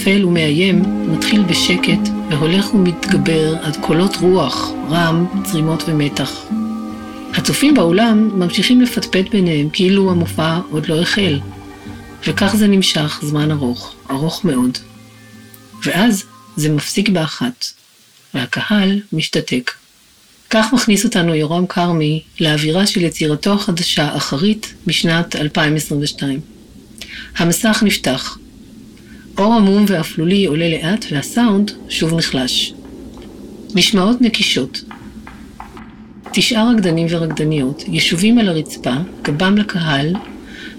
אפל ומאיים מתחיל בשקט והולך ומתגבר עד קולות רוח, רעם, צרימות ומתח. הצופים באולם ממשיכים לפטפט ביניהם כאילו המופע עוד לא החל, וכך זה נמשך זמן ארוך, ארוך מאוד. ואז זה מפסיק באחת, והקהל משתתק. כך מכניס אותנו יורם כרמי לאווירה של יצירתו החדשה, אחרית, משנת 2022. המסך נפתח. אור עמום ואפלולי עולה לאט והסאונד שוב נחלש. נשמעות נקישות. תשעה רקדנים ורקדניות ישובים על הרצפה, גבם לקהל,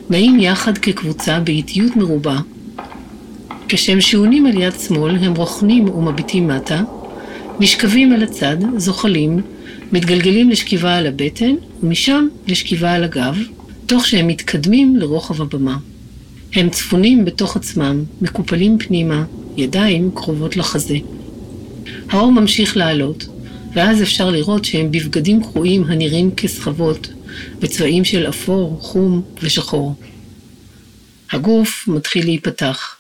נעים יחד כקבוצה באיטיות מרובה. כשהם שעונים על יד שמאל הם רוכנים ומביטים מטה, נשכבים על הצד, זוחלים, מתגלגלים לשכיבה על הבטן, ומשם לשכיבה על הגב, תוך שהם מתקדמים לרוחב הבמה. הם צפונים בתוך עצמם, מקופלים פנימה, ידיים קרובות לחזה. האור ממשיך לעלות, ואז אפשר לראות שהם בבגדים קרועים הנראים כסחבות, בצבעים של אפור, חום ושחור. הגוף מתחיל להיפתח.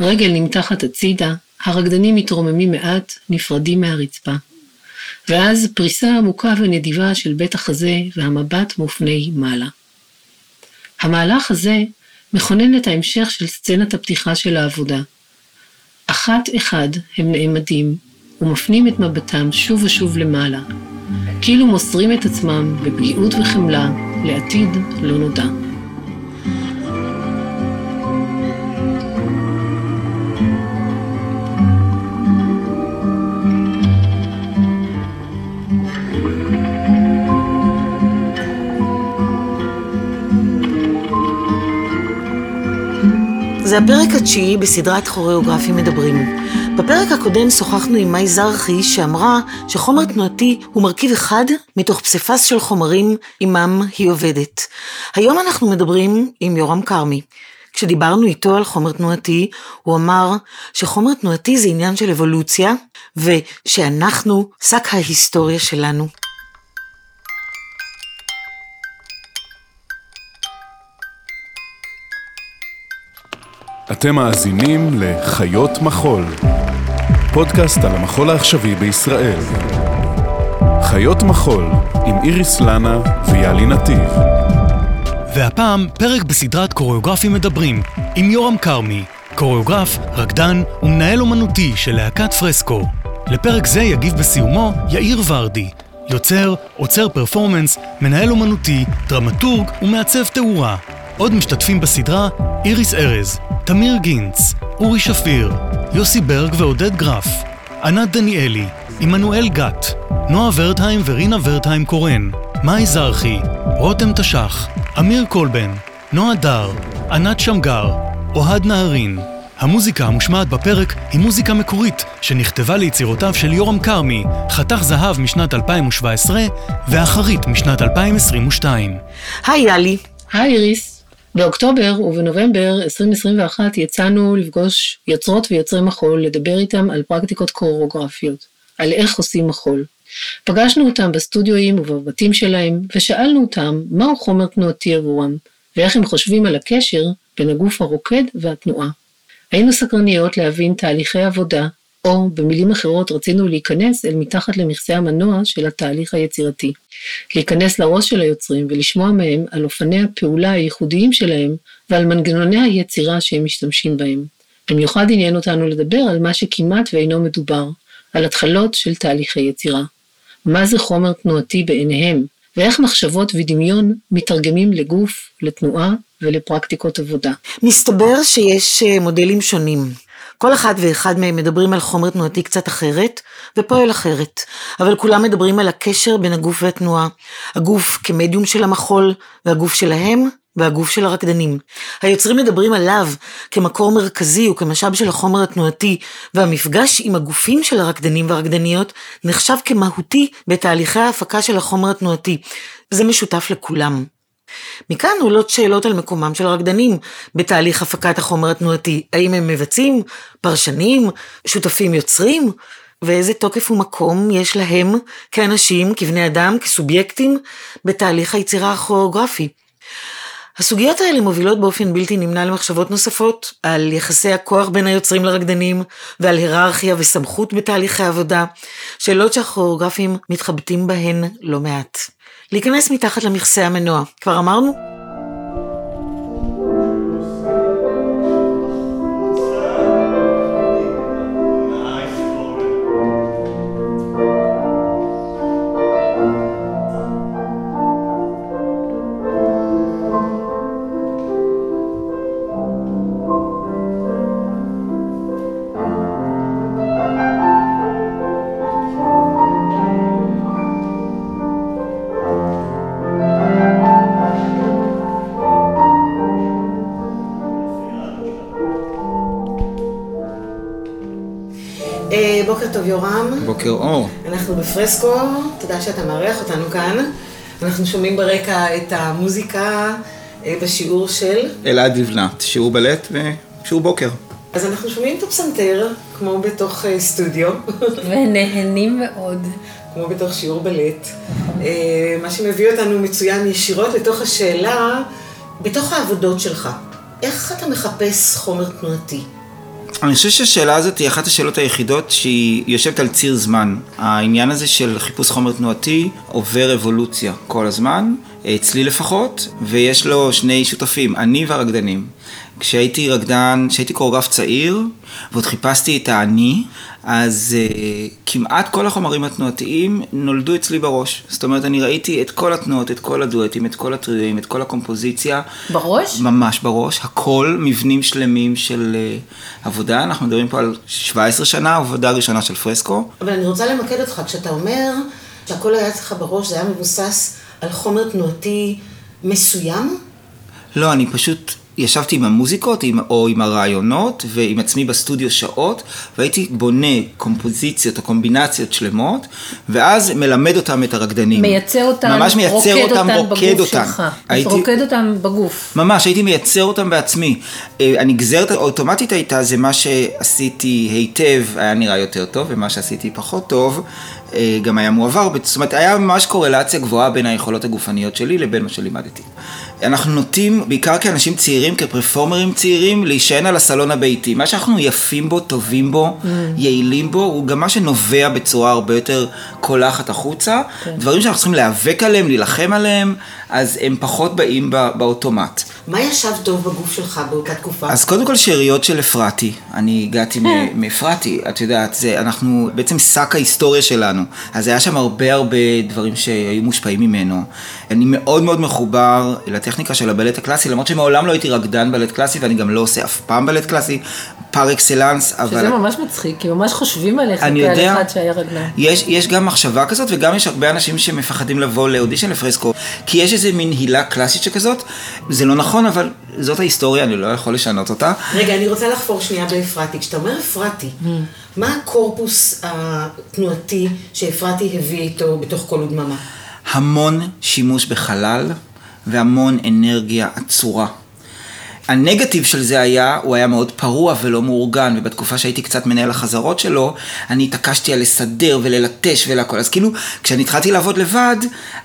רגל נמתחת הצידה, הרקדנים מתרוממים מעט, נפרדים מהרצפה. ואז פריסה עמוקה ונדיבה של בית החזה והמבט מופנה מעלה. המהלך הזה מכונן את ההמשך של סצנת הפתיחה של העבודה. אחת אחד הם נעמדים ומפנים את מבטם שוב ושוב למעלה, כאילו מוסרים את עצמם בפגיעות וחמלה לעתיד לא נודע. זה הפרק התשיעי בסדרת כוריאוגרפים מדברים. בפרק הקודם שוחחנו עם מאי זרחי שאמרה שחומר תנועתי הוא מרכיב אחד מתוך פסיפס של חומרים עמם היא עובדת. היום אנחנו מדברים עם יורם כרמי. כשדיברנו איתו על חומר תנועתי, הוא אמר שחומר תנועתי זה עניין של אבולוציה, ושאנחנו שק ההיסטוריה שלנו. אתם מאזינים לחיות מחול, פודקאסט על המחול העכשווי בישראל. חיות מחול עם איריס לנה ויאלי נתיב. והפעם פרק בסדרת קוריאוגרפים מדברים עם יורם כרמי, קוריאוגרף, רקדן ומנהל אומנותי של להקת פרסקו. לפרק זה יגיב בסיומו יאיר ורדי, יוצר, עוצר פרפורמנס, מנהל אומנותי, דרמטורג ומעצב תאורה. עוד משתתפים בסדרה איריס ארז, תמיר גינץ, אורי שפיר, יוסי ברג ועודד גרף, ענת דניאלי, עמנואל גת, נועה ורטהיים ורינה ורטהיים קורן, מאי זרחי, רותם תש"ח, אמיר קולבן, נועה דר, ענת שמגר, אוהד נהרין. המוזיקה המושמעת בפרק היא מוזיקה מקורית שנכתבה ליצירותיו של יורם כרמי, חתך זהב משנת 2017 ואחרית משנת 2022. היי יאלי. היי איריס. באוקטובר ובנובמבר 2021 יצאנו לפגוש יוצרות ויוצרי מחול, לדבר איתם על פרקטיקות קוריאוגרפיות, על איך עושים מחול. פגשנו אותם בסטודיואים ובבתים שלהם, ושאלנו אותם מהו חומר תנועתי עבורם, ואיך הם חושבים על הקשר בין הגוף הרוקד והתנועה. היינו סקרניות להבין תהליכי עבודה, או במילים אחרות רצינו להיכנס אל מתחת למכסה המנוע של התהליך היצירתי. להיכנס לראש של היוצרים ולשמוע מהם על אופני הפעולה הייחודיים שלהם ועל מנגנוני היצירה שהם משתמשים בהם. במיוחד עניין אותנו לדבר על מה שכמעט ואינו מדובר, על התחלות של תהליכי יצירה. מה זה חומר תנועתי בעיניהם, ואיך מחשבות ודמיון מתרגמים לגוף, לתנועה ולפרקטיקות עבודה. מסתבר שיש אה, מודלים שונים. כל אחד ואחד מהם מדברים על חומר תנועתי קצת אחרת, ופועל אחרת, אבל כולם מדברים על הקשר בין הגוף והתנועה. הגוף כמדיום של המחול, והגוף שלהם, והגוף של הרקדנים. היוצרים מדברים עליו כמקור מרכזי וכמשאב של החומר התנועתי, והמפגש עם הגופים של הרקדנים והרקדניות נחשב כמהותי בתהליכי ההפקה של החומר התנועתי. זה משותף לכולם. מכאן עולות שאלות על מקומם של הרקדנים בתהליך הפקת החומר התנועתי. האם הם מבצעים, פרשנים, שותפים יוצרים? ואיזה תוקף ומקום יש להם כאנשים, כבני אדם, כסובייקטים, בתהליך היצירה הכוריאוגרפי. הסוגיות האלה מובילות באופן בלתי נמנע למחשבות נוספות, על יחסי הכוח בין היוצרים לרקדנים, ועל היררכיה וסמכות בתהליכי עבודה, שאלות שהכוריאוגרפים מתחבטים בהן לא מעט. להיכנס מתחת למכסה המנוע, כבר אמרנו? בוקר אור. אנחנו בפרסקו, תודה שאתה מארח אותנו כאן. אנחנו שומעים ברקע את המוזיקה אה, בשיעור של... אלעד לבנת, שיעור בלט ושיעור בוקר. אז אנחנו שומעים את הפסנתר, כמו בתוך אה, סטודיו, ונהנים מאוד. כמו בתוך שיעור בלט. אה, מה שמביא אותנו מצוין ישירות לתוך השאלה, בתוך העבודות שלך, איך אתה מחפש חומר תנועתי? אני חושב שהשאלה הזאת היא אחת השאלות היחידות שהיא יושבת על ציר זמן. העניין הזה של חיפוש חומר תנועתי עובר אבולוציה כל הזמן, אצלי לפחות, ויש לו שני שותפים, אני והרקדנים. כשהייתי רקדן, כשהייתי קוריאוגרף צעיר, ועוד חיפשתי את האני, אז uh, כמעט כל החומרים התנועתיים נולדו אצלי בראש. זאת אומרת, אני ראיתי את כל התנועות, את כל הדואטים, את כל הטריואים, את כל הקומפוזיציה. בראש? ממש בראש. הכל מבנים שלמים של uh, עבודה. אנחנו מדברים פה על 17 שנה, עבודה ראשונה של פרסקו. אבל אני רוצה למקד אותך, כשאתה אומר שהכל היה אצלך בראש, זה היה מבוסס על חומר תנועתי מסוים? לא, אני פשוט ישבתי עם המוזיקות עם, או עם הרעיונות ועם עצמי בסטודיו שעות והייתי בונה קומפוזיציות או קומבינציות שלמות ואז מלמד אותם את הרקדנים. מייצר אותם, ממש מייצר רוקד אותם, אותם רוקד בגוף אותם. שלך. הייתי- רוקד אותם בגוף. ממש, הייתי מייצר אותם בעצמי. אה, הנגזרת האוטומטית הייתה, זה מה שעשיתי היטב היה נראה יותר טוב, ומה שעשיתי פחות טוב אה, גם היה מועבר. זאת אומרת, היה ממש קורלציה גבוהה בין היכולות הגופניות שלי לבין מה שלימדתי. אנחנו נוטים, בעיקר כאנשים צעירים, כפרפורמרים צעירים, להישען על הסלון הביתי. מה שאנחנו יפים בו, טובים בו, Mm. יעילים בו, הוא גם מה שנובע בצורה הרבה יותר קולחת החוצה. כן. דברים שאנחנו צריכים להיאבק עליהם, להילחם עליהם, אז הם פחות באים בא- באוטומט. מה ישב טוב בגוף שלך באותה תקופה? אז קודם כל שאריות של אפרתי, אני הגעתי מאפרתי, את יודעת, זה, אנחנו בעצם שק ההיסטוריה שלנו, אז היה שם הרבה הרבה דברים שהיו מושפעים ממנו. אני מאוד מאוד מחובר לטכניקה של הבלט הקלאסי, למרות שמעולם לא הייתי רקדן בלט קלאסי ואני גם לא עושה אף פעם בלט קלאסי, פר אקסלנס, אבל... שזה ממש מצחיק, כי ממש חושבים עליך אני יודע, אחד שהיה. יש, יש גם מחשבה כזאת וגם יש הרבה אנשים שמפחדים לבוא לאודישן לפרסקו כי יש איזה מין הילה קלאסית שכזאת, זה לא נכון אבל זאת ההיסטוריה, אני לא יכול לשנות אותה. רגע, אני רוצה לחפור שנייה באפרתי. כשאתה אומר אפרתי, מה הקורפוס התנועתי שאפרתי הביא איתו בתוך קול ודממה? המון שימוש בחלל והמון אנרגיה עצורה. הנגטיב של זה היה, הוא היה מאוד פרוע ולא מאורגן, ובתקופה שהייתי קצת מנהל החזרות שלו, אני התעקשתי על לסדר וללטש ולהכל. אז כאילו, כשאני התחלתי לעבוד לבד,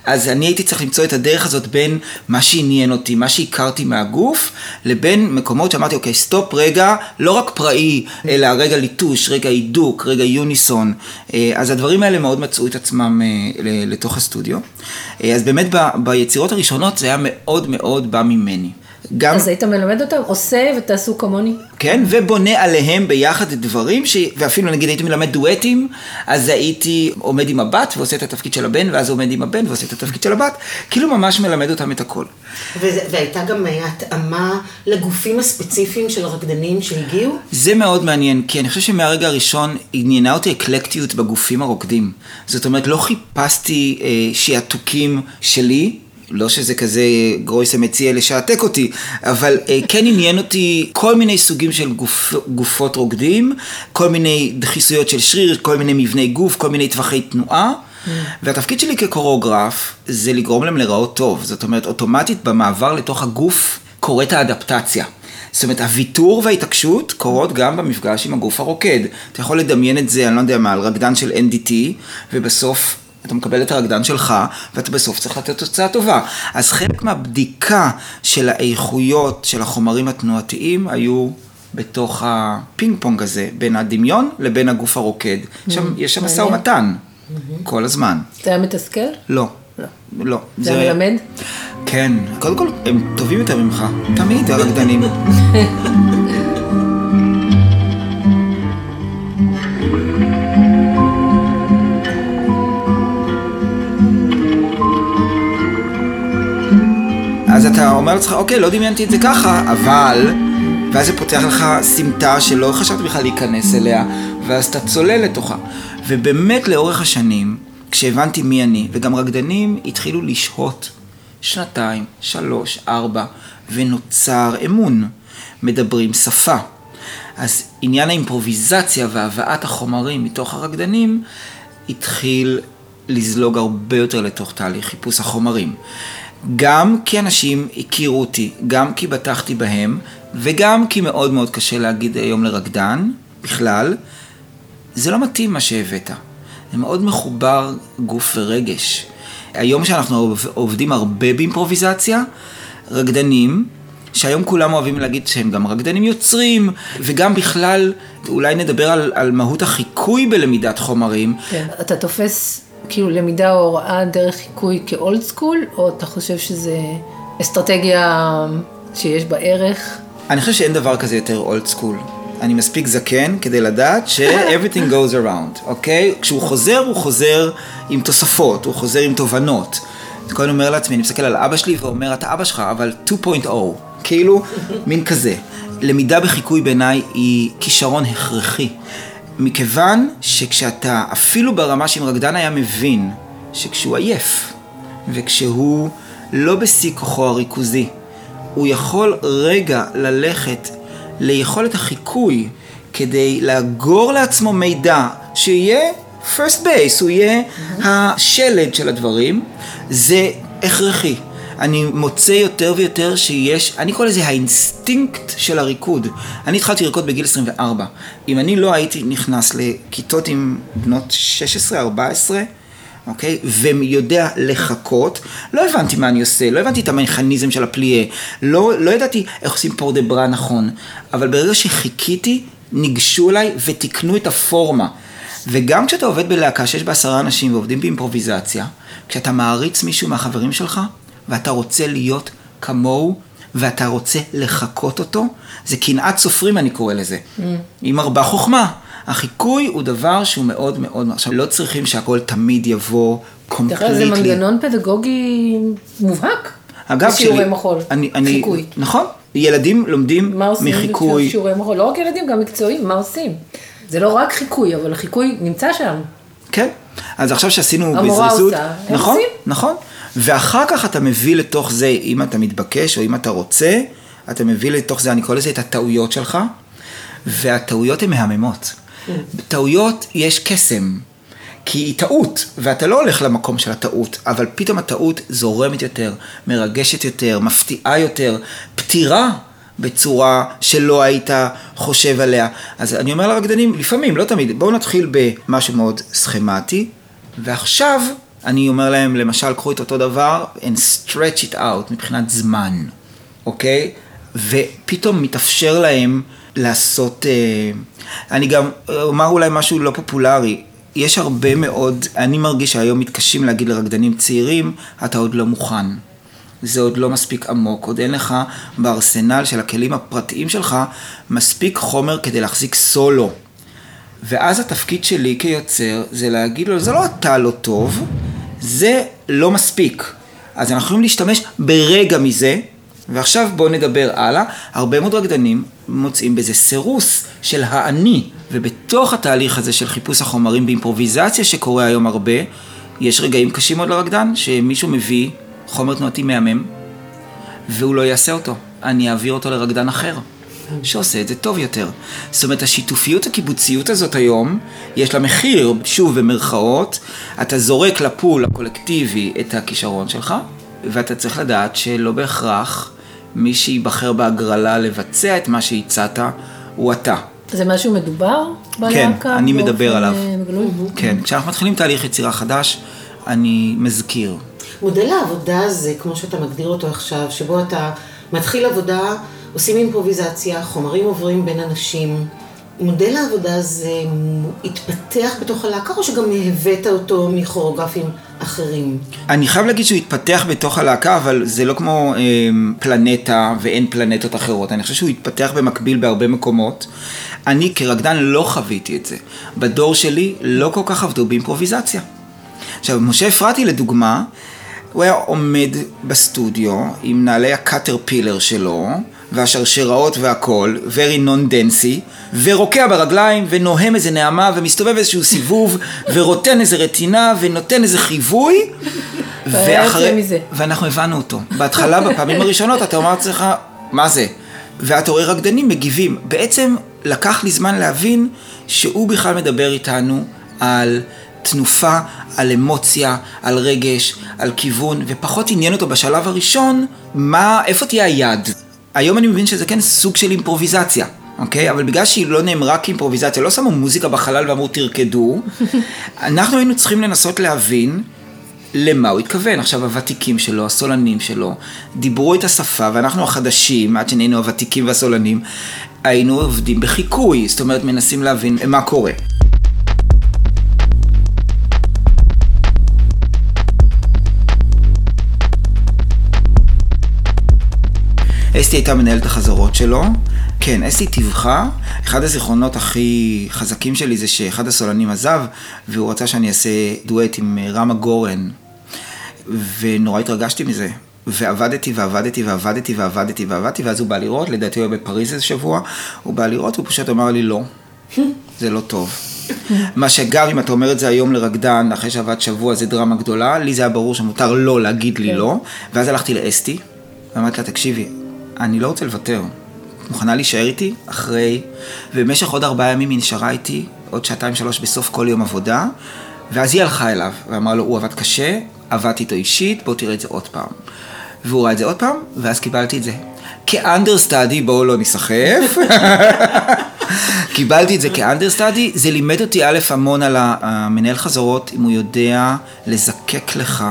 אז אני הייתי צריך למצוא את הדרך הזאת בין מה שעניין אותי, מה שהכרתי מהגוף, לבין מקומות שאמרתי, אוקיי, סטופ רגע, לא רק פראי, אלא רגע ליטוש, רגע הידוק, רגע יוניסון. אה, אז הדברים האלה מאוד מצאו את עצמם אה, לתוך הסטודיו. אה, אז באמת ב- ביצירות הראשונות זה היה מאוד מאוד בא ממני. גם, אז היית מלמד אותם, עושה ותעשו כמוני. כן, ובונה עליהם ביחד דברים, ש... ואפילו נגיד הייתי מלמד דואטים, אז הייתי עומד עם הבת ועושה את התפקיד של הבן, ואז עומד עם הבן ועושה את התפקיד של הבת, כאילו ממש מלמד אותם את הכל. וזה- והייתה גם התאמה לגופים הספציפיים של הרקדנים שהגיעו? זה מאוד מעניין, כי אני חושב שמהרגע הראשון עניינה אותי אקלקטיות בגופים הרוקדים. זאת אומרת, לא חיפשתי אה, שעתוקים שלי. לא שזה כזה גרויסה מציע לשעתק אותי, אבל אה, כן עניין אותי כל מיני סוגים של גוף, גופות רוקדים, כל מיני דחיסויות של שריר, כל מיני מבני גוף, כל מיני טווחי תנועה. והתפקיד שלי כקוריאוגרף זה לגרום להם להיראות טוב. זאת אומרת, אוטומטית במעבר לתוך הגוף קורית האדפטציה. זאת אומרת, הוויתור וההתעקשות קורות גם במפגש עם הגוף הרוקד. אתה יכול לדמיין את זה, אני לא יודע מה, על רקדן של NDT, ובסוף אתה מקבל את הרקדן שלך, ואתה בסוף צריך לתת תוצאה טובה. אז חלק מהבדיקה של האיכויות של החומרים התנועתיים היו בתוך הפינג פונג הזה, בין הדמיון לבין הגוף הרוקד. שם, יש שם משא ומתן, כל הזמן. זה היה מתסכל? לא. לא. לא. זה היה מלמד? כן. קודם כל, הם טובים יותר ממך. תמיד הרקדנים. אז אתה אומר לעצמך, אוקיי, לא דמיינתי את זה ככה, אבל... ואז זה פותח לך סמטה שלא חשבת בכלל להיכנס אליה, ואז אתה צולל לתוכה. ובאמת לאורך השנים, כשהבנתי מי אני, וגם רקדנים התחילו לשהות שנתיים, שלוש, ארבע, ונוצר אמון. מדברים שפה. אז עניין האימפרוביזציה והבאת החומרים מתוך הרקדנים התחיל לזלוג הרבה יותר לתוך תהליך חיפוש החומרים. גם כי אנשים הכירו אותי, גם כי בטחתי בהם, וגם כי מאוד מאוד קשה להגיד היום לרקדן, בכלל, זה לא מתאים מה שהבאת. זה מאוד מחובר גוף ורגש. היום שאנחנו עובדים הרבה באימפרוביזציה, רקדנים, שהיום כולם אוהבים להגיד שהם גם רקדנים יוצרים, וגם בכלל, אולי נדבר על, על מהות החיקוי בלמידת חומרים. כן. אתה תופס כאילו למידה או הוראה דרך חיקוי כ old school, או אתה חושב שזה אסטרטגיה שיש בה ערך? אני חושב שאין דבר כזה יותר old school. אני מספיק זקן כדי לדעת ש-everything goes around, אוקיי? כשהוא חוזר, הוא חוזר עם תוספות, הוא חוזר עם תובנות. אני כל אומר לעצמי, אני מסתכל על אבא שלי ואומר, אתה אבא שלך, אבל 2.0, כאילו, מין כזה. למידה בחיקוי בעיניי היא כישרון הכרחי. מכיוון שכשאתה, אפילו ברמה שאם רקדן היה מבין, שכשהוא עייף, וכשהוא לא בשיא כוחו הריכוזי, הוא יכול רגע ללכת ליכולת החיקוי כדי לאגור לעצמו מידע שיהיה first base, הוא יהיה השלד של הדברים, זה הכרחי. אני מוצא יותר ויותר שיש, אני קורא לזה האינסטינקט של הריקוד. אני התחלתי לרקוד בגיל 24. אם אני לא הייתי נכנס לכיתות עם בנות 16-14, אוקיי? ויודע לחקות, לא הבנתי מה אני עושה, לא הבנתי את המכניזם של הפליה, לא, לא ידעתי איך עושים פור דה ברה נכון, אבל ברגע שחיכיתי, ניגשו אליי ותיקנו את הפורמה. וגם כשאתה עובד בלהקה שיש בה עשרה אנשים ועובדים באימפרוביזציה, כשאתה מעריץ מישהו מהחברים שלך, ואתה רוצה להיות כמוהו, ואתה רוצה לחקות אותו, זה קנאת סופרים אני קורא לזה, mm. עם הרבה חוכמה. החיקוי הוא דבר שהוא מאוד מאוד, עכשיו לא צריכים שהכל תמיד יבוא קומפליטלי. זה מנגנון פדגוגי מובהק. אגב, בשיעורי מחול, אני, אני, חיקוי. נכון, ילדים לומדים מה עושים מחיקוי. בשיעורי מחול? לא רק ילדים, גם מקצועיים, מה עושים? זה לא רק חיקוי, אבל החיקוי נמצא שם. כן, אז עכשיו שעשינו המורה בזריזות, עושה, הם נכון. נכון, ואחר כך אתה מביא לתוך זה, אם אתה מתבקש או אם אתה רוצה, אתה מביא לתוך זה, אני קורא לזה את הטעויות שלך, והטעויות הן מהממות. טעויות יש קסם, כי היא טעות, ואתה לא הולך למקום של הטעות, אבל פתאום הטעות זורמת יותר, מרגשת יותר, מפתיעה יותר, פתירה בצורה שלא היית חושב עליה. אז אני אומר לרקדנים, לפעמים, לא תמיד, בואו נתחיל במשהו מאוד סכמטי, ועכשיו אני אומר להם, למשל, קחו את אותו דבר and stretch it out מבחינת זמן, אוקיי? ופתאום מתאפשר להם לעשות... אה, אני גם אומר אולי משהו לא פופולרי. יש הרבה מאוד, אני מרגיש שהיום מתקשים להגיד לרקדנים צעירים, אתה עוד לא מוכן. זה עוד לא מספיק עמוק, עוד אין לך בארסנל של הכלים הפרטיים שלך מספיק חומר כדי להחזיק סולו. ואז התפקיד שלי כיוצר זה להגיד לו, זה לא אתה לא טוב, זה לא מספיק. אז אנחנו יכולים להשתמש ברגע מזה, ועכשיו בואו נדבר הלאה. הרבה מאוד רקדנים מוצאים בזה סירוס של האני, ובתוך התהליך הזה של חיפוש החומרים באימפרוביזציה שקורה היום הרבה, יש רגעים קשים מאוד לרקדן, שמישהו מביא חומר תנועתי מהמם, והוא לא יעשה אותו. אני אעביר אותו לרקדן אחר. שעושה את זה טוב יותר. זאת אומרת, השיתופיות הקיבוציות הזאת היום, יש לה מחיר, שוב במרכאות, אתה זורק לפול הקולקטיבי את הכישרון שלך, ואתה צריך לדעת שלא בהכרח מי שייבחר בהגרלה לבצע את מה שהצעת, הוא אתה. זה משהו מדובר בלהקה? כן, אני מדבר באופן, עליו. אה, בגלוי? כן, כשאנחנו מתחילים תהליך יצירה חדש, אני מזכיר. מודל העבודה הזה, כמו שאתה מגדיר אותו עכשיו, שבו אתה מתחיל עבודה, עושים אימפרוביזציה, חומרים עוברים בין אנשים. מודל העבודה הזה התפתח בתוך הלהקה, או שגם הבאת אותו מכוריאוגרפים אחרים? אני חייב להגיד שהוא התפתח בתוך הלהקה, אבל זה לא כמו אה, פלנטה ואין פלנטות אחרות. אני חושב שהוא התפתח במקביל בהרבה מקומות. אני כרקדן לא חוויתי את זה. בדור שלי לא כל כך עבדו באימפרוביזציה. עכשיו, משה אפרתי לדוגמה, הוא היה עומד בסטודיו עם נעלי הקאטר פילר שלו, והשרשראות והכל, very non-densy, ורוקע ברגליים, ונוהם איזה נעמה, ומסתובב איזשהו סיבוב, ורוטן איזה רטינה, ונותן איזה חיווי. ואחרי... ואנחנו הבנו אותו. בהתחלה, בפעמים הראשונות, אתה אומר לעצמך, מה זה? ואתה רואה רקדנים מגיבים. בעצם לקח לי זמן להבין שהוא בכלל מדבר איתנו על תנופה, על אמוציה, על רגש, על כיוון, ופחות עניין אותו בשלב הראשון, מה, איפה תהיה היד? היום אני מבין שזה כן סוג של אימפרוביזציה, אוקיי? אבל בגלל שהיא לא נאמרה כאימפרוביזציה, לא שמו מוזיקה בחלל ואמרו תרקדו, אנחנו היינו צריכים לנסות להבין למה הוא התכוון. עכשיו, הוותיקים שלו, הסולנים שלו, דיברו את השפה, ואנחנו החדשים, עד שנהיינו הוותיקים והסולנים, היינו עובדים בחיקוי, זאת אומרת, מנסים להבין מה קורה. אסתי הייתה מנהלת החזרות שלו. כן, אסתי טיווחה. אחד הזיכרונות הכי חזקים שלי זה שאחד הסולנים עזב, והוא רצה שאני אעשה דואט עם רמה גורן. ונורא התרגשתי מזה. ועבדתי ועבדתי ועבדתי ועבדתי ועבדתי, ואז הוא בא לראות, לדעתי הוא היה בפריז איזה שבוע, הוא בא לראות, הוא פשוט אמר לי לא, זה לא טוב. מה שגם אם אתה אומר את זה היום לרקדן, אחרי שעבד שבוע זה דרמה גדולה, לי זה היה ברור שמותר לא להגיד לי לא, ואז הלכתי לאסתי, ואמרתי לה, תקשיבי, אני לא רוצה לוותר. מוכנה להישאר איתי אחרי, ובמשך עוד ארבעה ימים היא נשארה איתי, עוד שעתיים שלוש בסוף כל יום עבודה, ואז היא הלכה אליו, ואמרה לו, הוא עבד קשה, עבדתי איתו אישית, בוא תראה את זה עוד פעם. והוא ראה את זה עוד פעם, ואז קיבלתי את זה. כאנדרסטאדי, בואו לא ניסחף. קיבלתי את זה כאנדרסטאדי, זה לימד אותי א' המון על המנהל חזרות, אם הוא יודע לזקק לך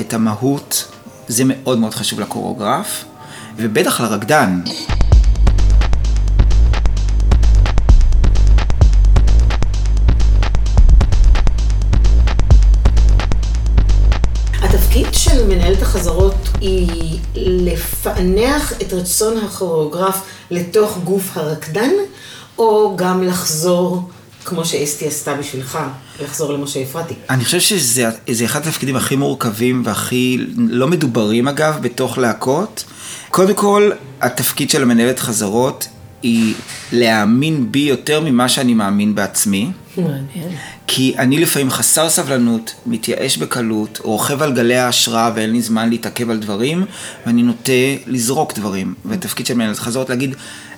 את המהות, זה מאוד מאוד חשוב לקוריאוגרף. ובטח לרקדן. התפקיד של מנהלת החזרות היא לפענח את רצון הכוריאוגרף לתוך גוף הרקדן, או גם לחזור, כמו שאסתי עשתה בשבילך, לחזור למשה אפרתי? אני חושב שזה אחד התפקידים הכי מורכבים והכי לא מדוברים אגב בתוך להקות. קודם כל, התפקיד של המנהלת חזרות היא להאמין בי יותר ממה שאני מאמין בעצמי. מעניין. כי אני לפעמים חסר סבלנות, מתייאש בקלות, רוכב על גלי ההשראה ואין לי זמן להתעכב על דברים, ואני נוטה לזרוק דברים. והתפקיד של מנהלת חזרות להגיד,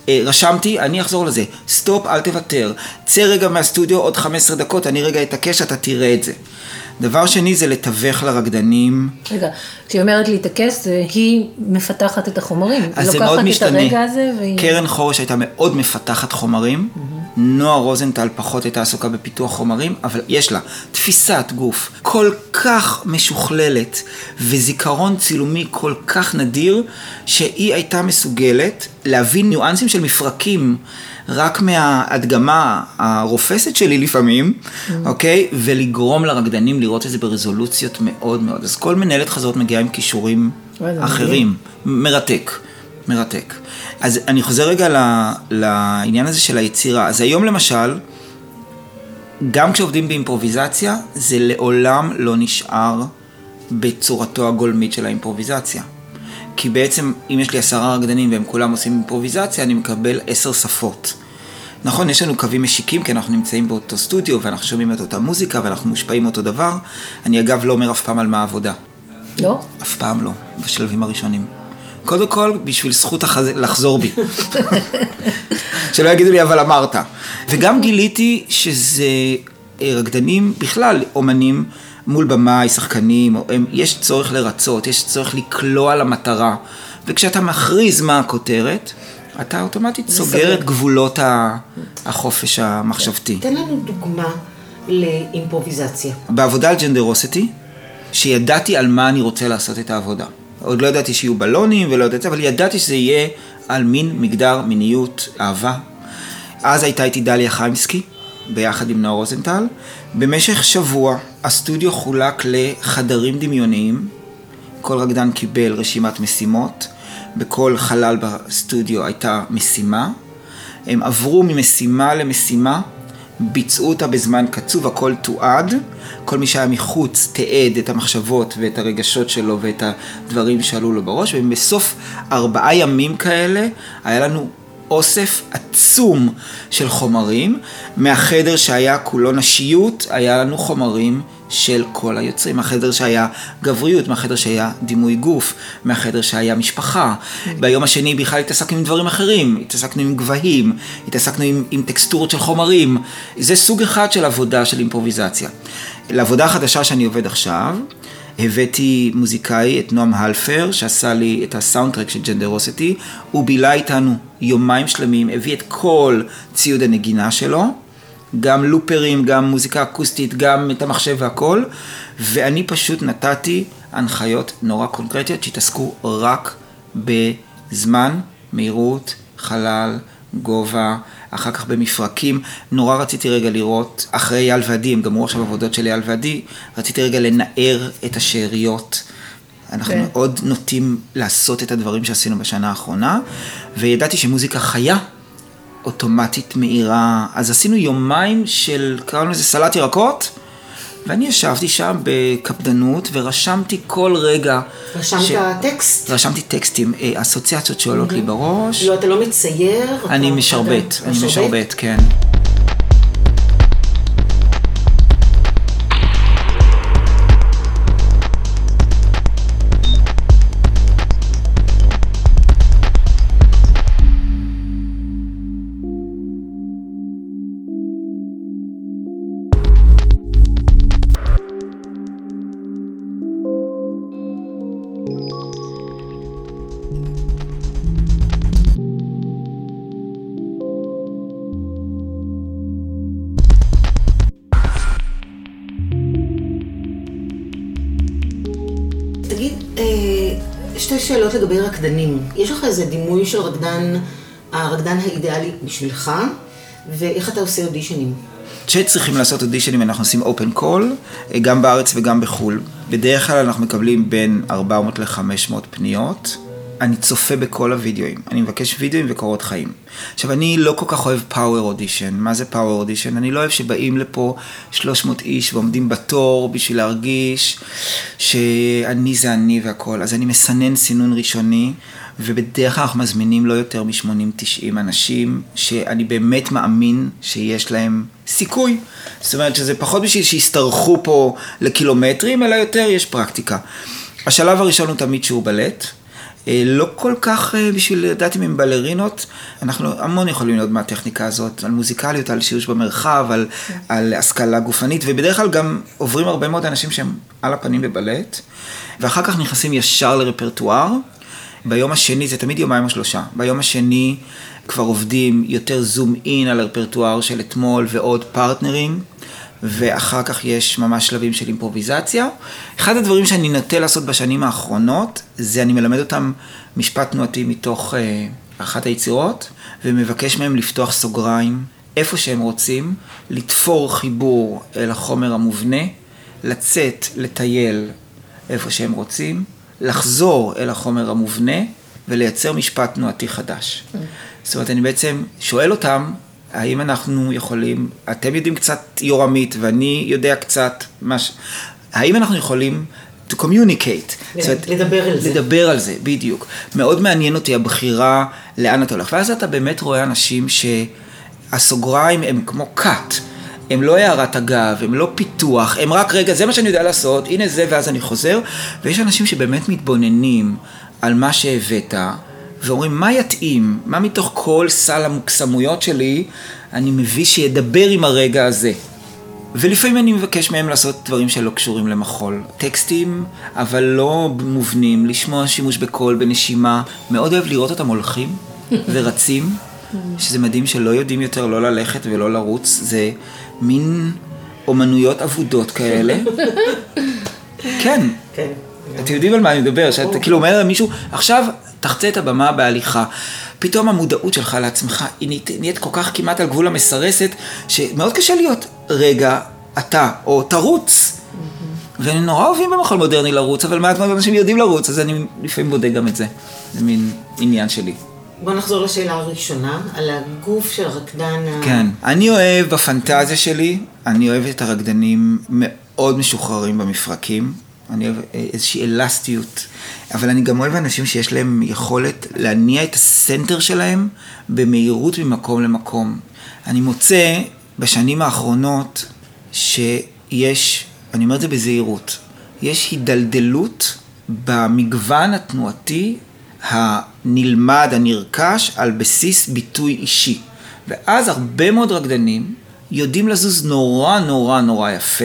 רשמתי, אני אחזור לזה. סטופ, אל תוותר. צא רגע מהסטודיו עוד 15 דקות, אני רגע אתעקש, אתה תראה את זה. דבר שני זה לתווך לרקדנים. רגע, כשהיא אומרת להתעקש, היא מפתחת את החומרים. אז זה מאוד משתנה. היא לוקחת את הרגע הזה והיא... קרן חורש הייתה מאוד מפתחת חומרים. Mm-hmm. נועה רוזנטל פחות הייתה עסוקה בפיתוח חומרים, אבל יש לה תפיסת גוף כל כך משוכללת וזיכרון צילומי כל כך נדיר, שהיא הייתה מסוגלת להבין ניואנסים של מפרקים. רק מההדגמה הרופסת שלי לפעמים, mm. אוקיי? ולגרום לרקדנים לראות את זה ברזולוציות מאוד מאוד. אז כל מנהלת חזרות מגיעה עם כישורים אחרים. מרתק, מרתק. אז אני חוזר רגע לעניין הזה של היצירה. אז היום למשל, גם כשעובדים באימפרוביזציה, זה לעולם לא נשאר בצורתו הגולמית של האימפרוביזציה. כי בעצם, אם יש לי עשרה רקדנים והם כולם עושים אימפרוביזציה, אני מקבל עשר שפות. נכון, יש לנו קווים משיקים, כי אנחנו נמצאים באותו סטודיו, ואנחנו שומעים את אותה מוזיקה, ואנחנו מושפעים אותו דבר. אני אגב לא אומר אף פעם על מה העבודה. לא? אף פעם לא, בשלבים הראשונים. קודם כל, בשביל זכות החז... לחזור בי. שלא יגידו לי, אבל אמרת. וגם גיליתי שזה אה, רקדנים, בכלל, אומנים, מול במאי, שחקנים, הם, יש צורך לרצות, יש צורך לקלוע למטרה. וכשאתה מכריז מה הכותרת, אתה אוטומטית סוגר את גבולות החופש המחשבתי. תן לנו דוגמה לאימפרוביזציה. בעבודה על ג'נדרוסטי, שידעתי על מה אני רוצה לעשות את העבודה. עוד לא ידעתי שיהיו בלונים ולא ידעתי, אבל ידעתי שזה יהיה על מין, מגדר, מיניות, אהבה. אז הייתה איתי דליה חיימסקי, ביחד עם נאור רוזנטל. במשך שבוע הסטודיו חולק לחדרים דמיוניים. כל רקדן קיבל רשימת משימות. בכל חלל בסטודיו הייתה משימה. הם עברו ממשימה למשימה, ביצעו אותה בזמן קצוב, הכל תועד. כל מי שהיה מחוץ תיעד את המחשבות ואת הרגשות שלו ואת הדברים שעלו לו בראש, ובסוף ארבעה ימים כאלה היה לנו אוסף עצום של חומרים. מהחדר שהיה כולו נשיות, היה לנו חומרים של כל היוצרים. מהחדר שהיה גבריות, מהחדר שהיה דימוי גוף, מהחדר שהיה משפחה. ביום השני בכלל התעסקנו עם דברים אחרים, התעסקנו עם גבהים, התעסקנו עם, עם טקסטורות של חומרים. זה סוג אחד של עבודה של אימפרוביזציה. לעבודה החדשה שאני עובד עכשיו, הבאתי מוזיקאי, את נועם הלפר, שעשה לי את הסאונדטרק של ג'נדרוסיטי, הוא בילה איתנו יומיים שלמים, הביא את כל ציוד הנגינה שלו, גם לופרים, גם מוזיקה אקוסטית, גם את המחשב והכל, ואני פשוט נתתי הנחיות נורא קונקרטיות שהתעסקו רק בזמן, מהירות, חלל, גובה, אחר כך במפרקים. נורא רציתי רגע לראות, אחרי אייל ועדי, הם גמרו עכשיו עבודות של אייל ועדי, רציתי רגע לנער את השאריות. אנחנו כן. מאוד נוטים לעשות את הדברים שעשינו בשנה האחרונה, וידעתי שמוזיקה חיה אוטומטית מאירה. אז עשינו יומיים של, קראנו לזה סלט ירקות, ואני ישבתי שם בקפדנות ורשמתי כל רגע. רשמת טקסט? רשמתי טקסטים, אה, אסוציאציות שעולות לי בראש. לא, אתה לא מצייר? אני משרבט, אני משרבט, כן. לגבי רקדנים. יש לך איזה דימוי של רקדן, הרקדן האידיאלי בשבילך, ואיך אתה עושה אודישנים? כשצריכים לעשות אודישנים אנחנו עושים open call, גם בארץ וגם בחו"ל. בדרך כלל אנחנו מקבלים בין 400 ל-500 פניות. אני צופה בכל הוידאוים, אני מבקש וידאוים וקורות חיים. עכשיו, אני לא כל כך אוהב power audition. מה זה power audition? אני לא אוהב שבאים לפה 300 איש ועומדים בתור בשביל להרגיש שאני זה אני והכל. אז אני מסנן סינון ראשוני, ובדרך כלל אנחנו מזמינים לא יותר מ-80-90 אנשים, שאני באמת מאמין שיש להם סיכוי. זאת אומרת שזה פחות בשביל שישתרכו פה לקילומטרים, אלא יותר יש פרקטיקה. השלב הראשון הוא תמיד שיעור בלט. אה, לא כל כך אה, בשביל לדעת אם הם בלרינות, אנחנו המון יכולים ללמוד מהטכניקה הזאת, על מוזיקליות, על שימוש במרחב, על, על השכלה גופנית, ובדרך כלל גם עוברים הרבה מאוד אנשים שהם על הפנים בבלט, ואחר כך נכנסים ישר לרפרטואר. ביום השני, זה תמיד יומיים או שלושה, ביום השני כבר עובדים יותר זום אין על הרפרטואר של אתמול ועוד פרטנרים. ואחר כך יש ממש שלבים של אימפרוביזציה. אחד הדברים שאני נוטה לעשות בשנים האחרונות, זה אני מלמד אותם משפט תנועתי מתוך אה, אחת היצירות, ומבקש מהם לפתוח סוגריים איפה שהם רוצים, לתפור חיבור אל החומר המובנה, לצאת, לטייל איפה שהם רוצים, לחזור אל החומר המובנה ולייצר משפט תנועתי חדש. זאת אומרת, אני בעצם שואל אותם, האם אנחנו יכולים, אתם יודעים קצת יורמית ואני יודע קצת, מש... האם אנחנו יכולים to communicate? זאת אומרת, לדבר על זה. לדבר על זה, בדיוק. מאוד מעניין אותי הבחירה לאן אתה הולך. ואז אתה באמת רואה אנשים שהסוגריים הם כמו cut. הם לא הערת אגב, הם לא פיתוח, הם רק רגע, זה מה שאני יודע לעשות, הנה זה, ואז אני חוזר. ויש אנשים שבאמת מתבוננים על מה שהבאת, ואומרים, מה יתאים? מה מתוך כל סל המוקסמויות שלי אני מביא שידבר עם הרגע הזה? ולפעמים אני מבקש מהם לעשות דברים שלא קשורים למחול. טקסטים, אבל לא מובנים, לשמוע שימוש בקול, בנשימה. מאוד אוהב לראות אותם הולכים ורצים, שזה מדהים שלא יודעים יותר לא ללכת ולא לרוץ. זה מין אומנויות אבודות כאלה. כן. כן. אתם יודעים על מה אני מדבר, שאתה כאילו אומר למישהו, עכשיו תחצה את הבמה בהליכה. פתאום המודעות שלך לעצמך היא נהיית, נהיית כל כך כמעט על גבול המסרסת, שמאוד קשה להיות רגע אתה, או תרוץ. והם נורא אוהבים במחול מודרני לרוץ, אבל מעט מאוד אנשים יודעים לרוץ, אז אני לפעמים בודק גם את זה. זה מין עניין שלי. בוא נחזור לשאלה הראשונה, על הגוף של הרקדן. ה- כן. אני אוהב בפנטזיה שלי, אני אוהב את הרקדנים מאוד משוחררים במפרקים. אני אוהב אה, איזושהי אלסטיות, אבל אני גם אוהב אנשים שיש להם יכולת להניע את הסנטר שלהם במהירות ממקום למקום. אני מוצא בשנים האחרונות שיש, אני אומר את זה בזהירות, יש הידלדלות במגוון התנועתי הנלמד, הנרכש, על בסיס ביטוי אישי. ואז הרבה מאוד רקדנים יודעים לזוז נורא נורא נורא יפה,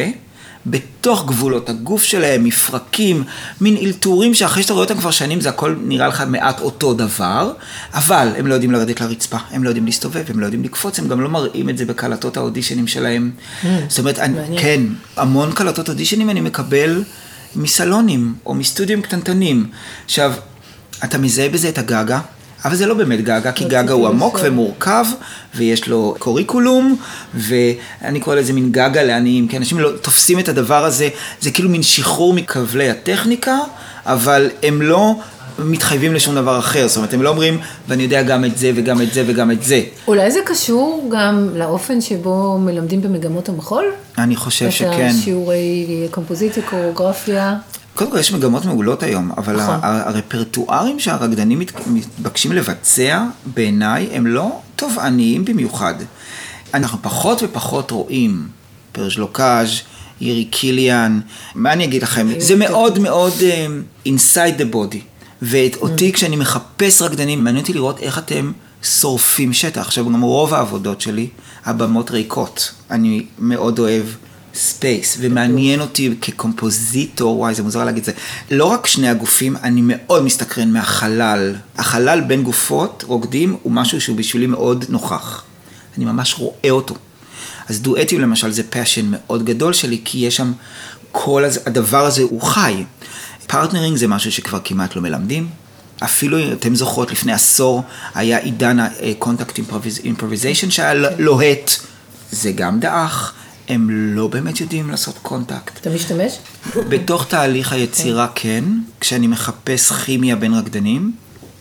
בתוך גבולות הגוף שלהם, מפרקים, מין אלתורים שאחרי שאתה רואה אותם כבר שנים זה הכל נראה לך מעט אותו דבר, אבל הם לא יודעים לרדת לרצפה, הם לא יודעים להסתובב, הם לא יודעים לקפוץ, הם גם לא מראים את זה בקלטות האודישנים שלהם. זאת אומרת, אני. כן, המון קלטות אודישנים אני מקבל מסלונים או מסטודיו קטנטנים. עכשיו, אתה מזהה בזה את הגגה, אבל זה לא באמת גגה, כי גגה הוא עמוק. ומורכב, ויש לו קוריקולום, ואני קורא לזה מין גגה לעניים, כי אנשים לא תופסים את הדבר הזה, זה כאילו מין שחרור מכבלי הטכניקה, אבל הם לא מתחייבים לשום דבר אחר, זאת אומרת, הם לא אומרים, ואני יודע גם את זה וגם את זה וגם את זה. אולי זה קשור גם לאופן שבו מלמדים במגמות המחול? אני חושב את שכן. השיעורי קומפוזיציה, קוריאוגרפיה. קודם כל יש מגמות מעולות היום, אבל נכון. הרפרטוארים שהרקדנים מת- מתבקשים לבצע, בעיניי, הם לא תובעניים במיוחד. אנחנו פחות ופחות רואים פרז'לוקאז', יירי קיליאן, מה אני אגיד לכם? זה מאוד מאוד um, inside the body. ואותי כשאני מחפש רקדנים, מעניין אותי לראות איך אתם שורפים שטח. עכשיו, גם רוב העבודות שלי, הבמות ריקות. אני מאוד אוהב space, ומעניין אותי כקומפוזיטור, וואי, זה מוזר להגיד את זה. לא רק שני הגופים, אני מאוד מסתקרן מהחלל. החלל בין גופות רוקדים הוא משהו שהוא בשבילי מאוד נוכח. אני ממש רואה אותו. אז דואטים למשל זה passion מאוד גדול שלי, כי יש שם כל הז... הדבר הזה הוא חי. partnering זה משהו שכבר כמעט לא מלמדים. אפילו, אתם זוכרות, לפני עשור היה עידן ה-contact improvisation שהיה ל- לוהט. זה גם דעך, הם לא באמת יודעים לעשות contact. אתה משתמש? בתוך תהליך היצירה כן, כשאני מחפש כימיה בין רקדנים,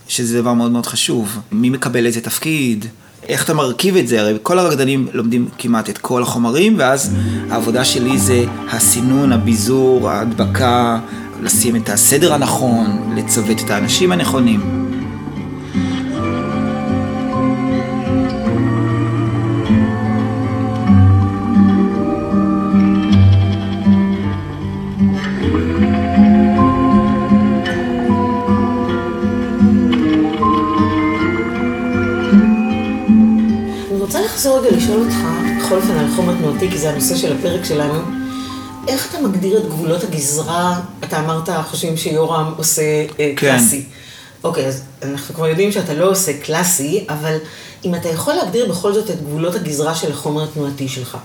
שזה דבר מאוד מאוד חשוב. מי מקבל איזה תפקיד, איך אתה מרכיב את זה, הרי כל הרקדנים לומדים כמעט את כל החומרים, ואז העבודה שלי זה הסינון, הביזור, ההדבקה, לשים את הסדר הנכון, לצוות את האנשים הנכונים. רוצה רגע לשאול אותך, בכל אופן על חומר תנועתי, כי זה הנושא של הפרק שלנו. איך אתה מגדיר את גבולות הגזרה? אתה אמרת, חושבים שיורם עושה אה, כן. קלאסי. אוקיי, אז אנחנו כבר יודעים שאתה לא עושה קלאסי, אבל אם אתה יכול להגדיר בכל זאת את גבולות הגזרה של החומר התנועתי שלך.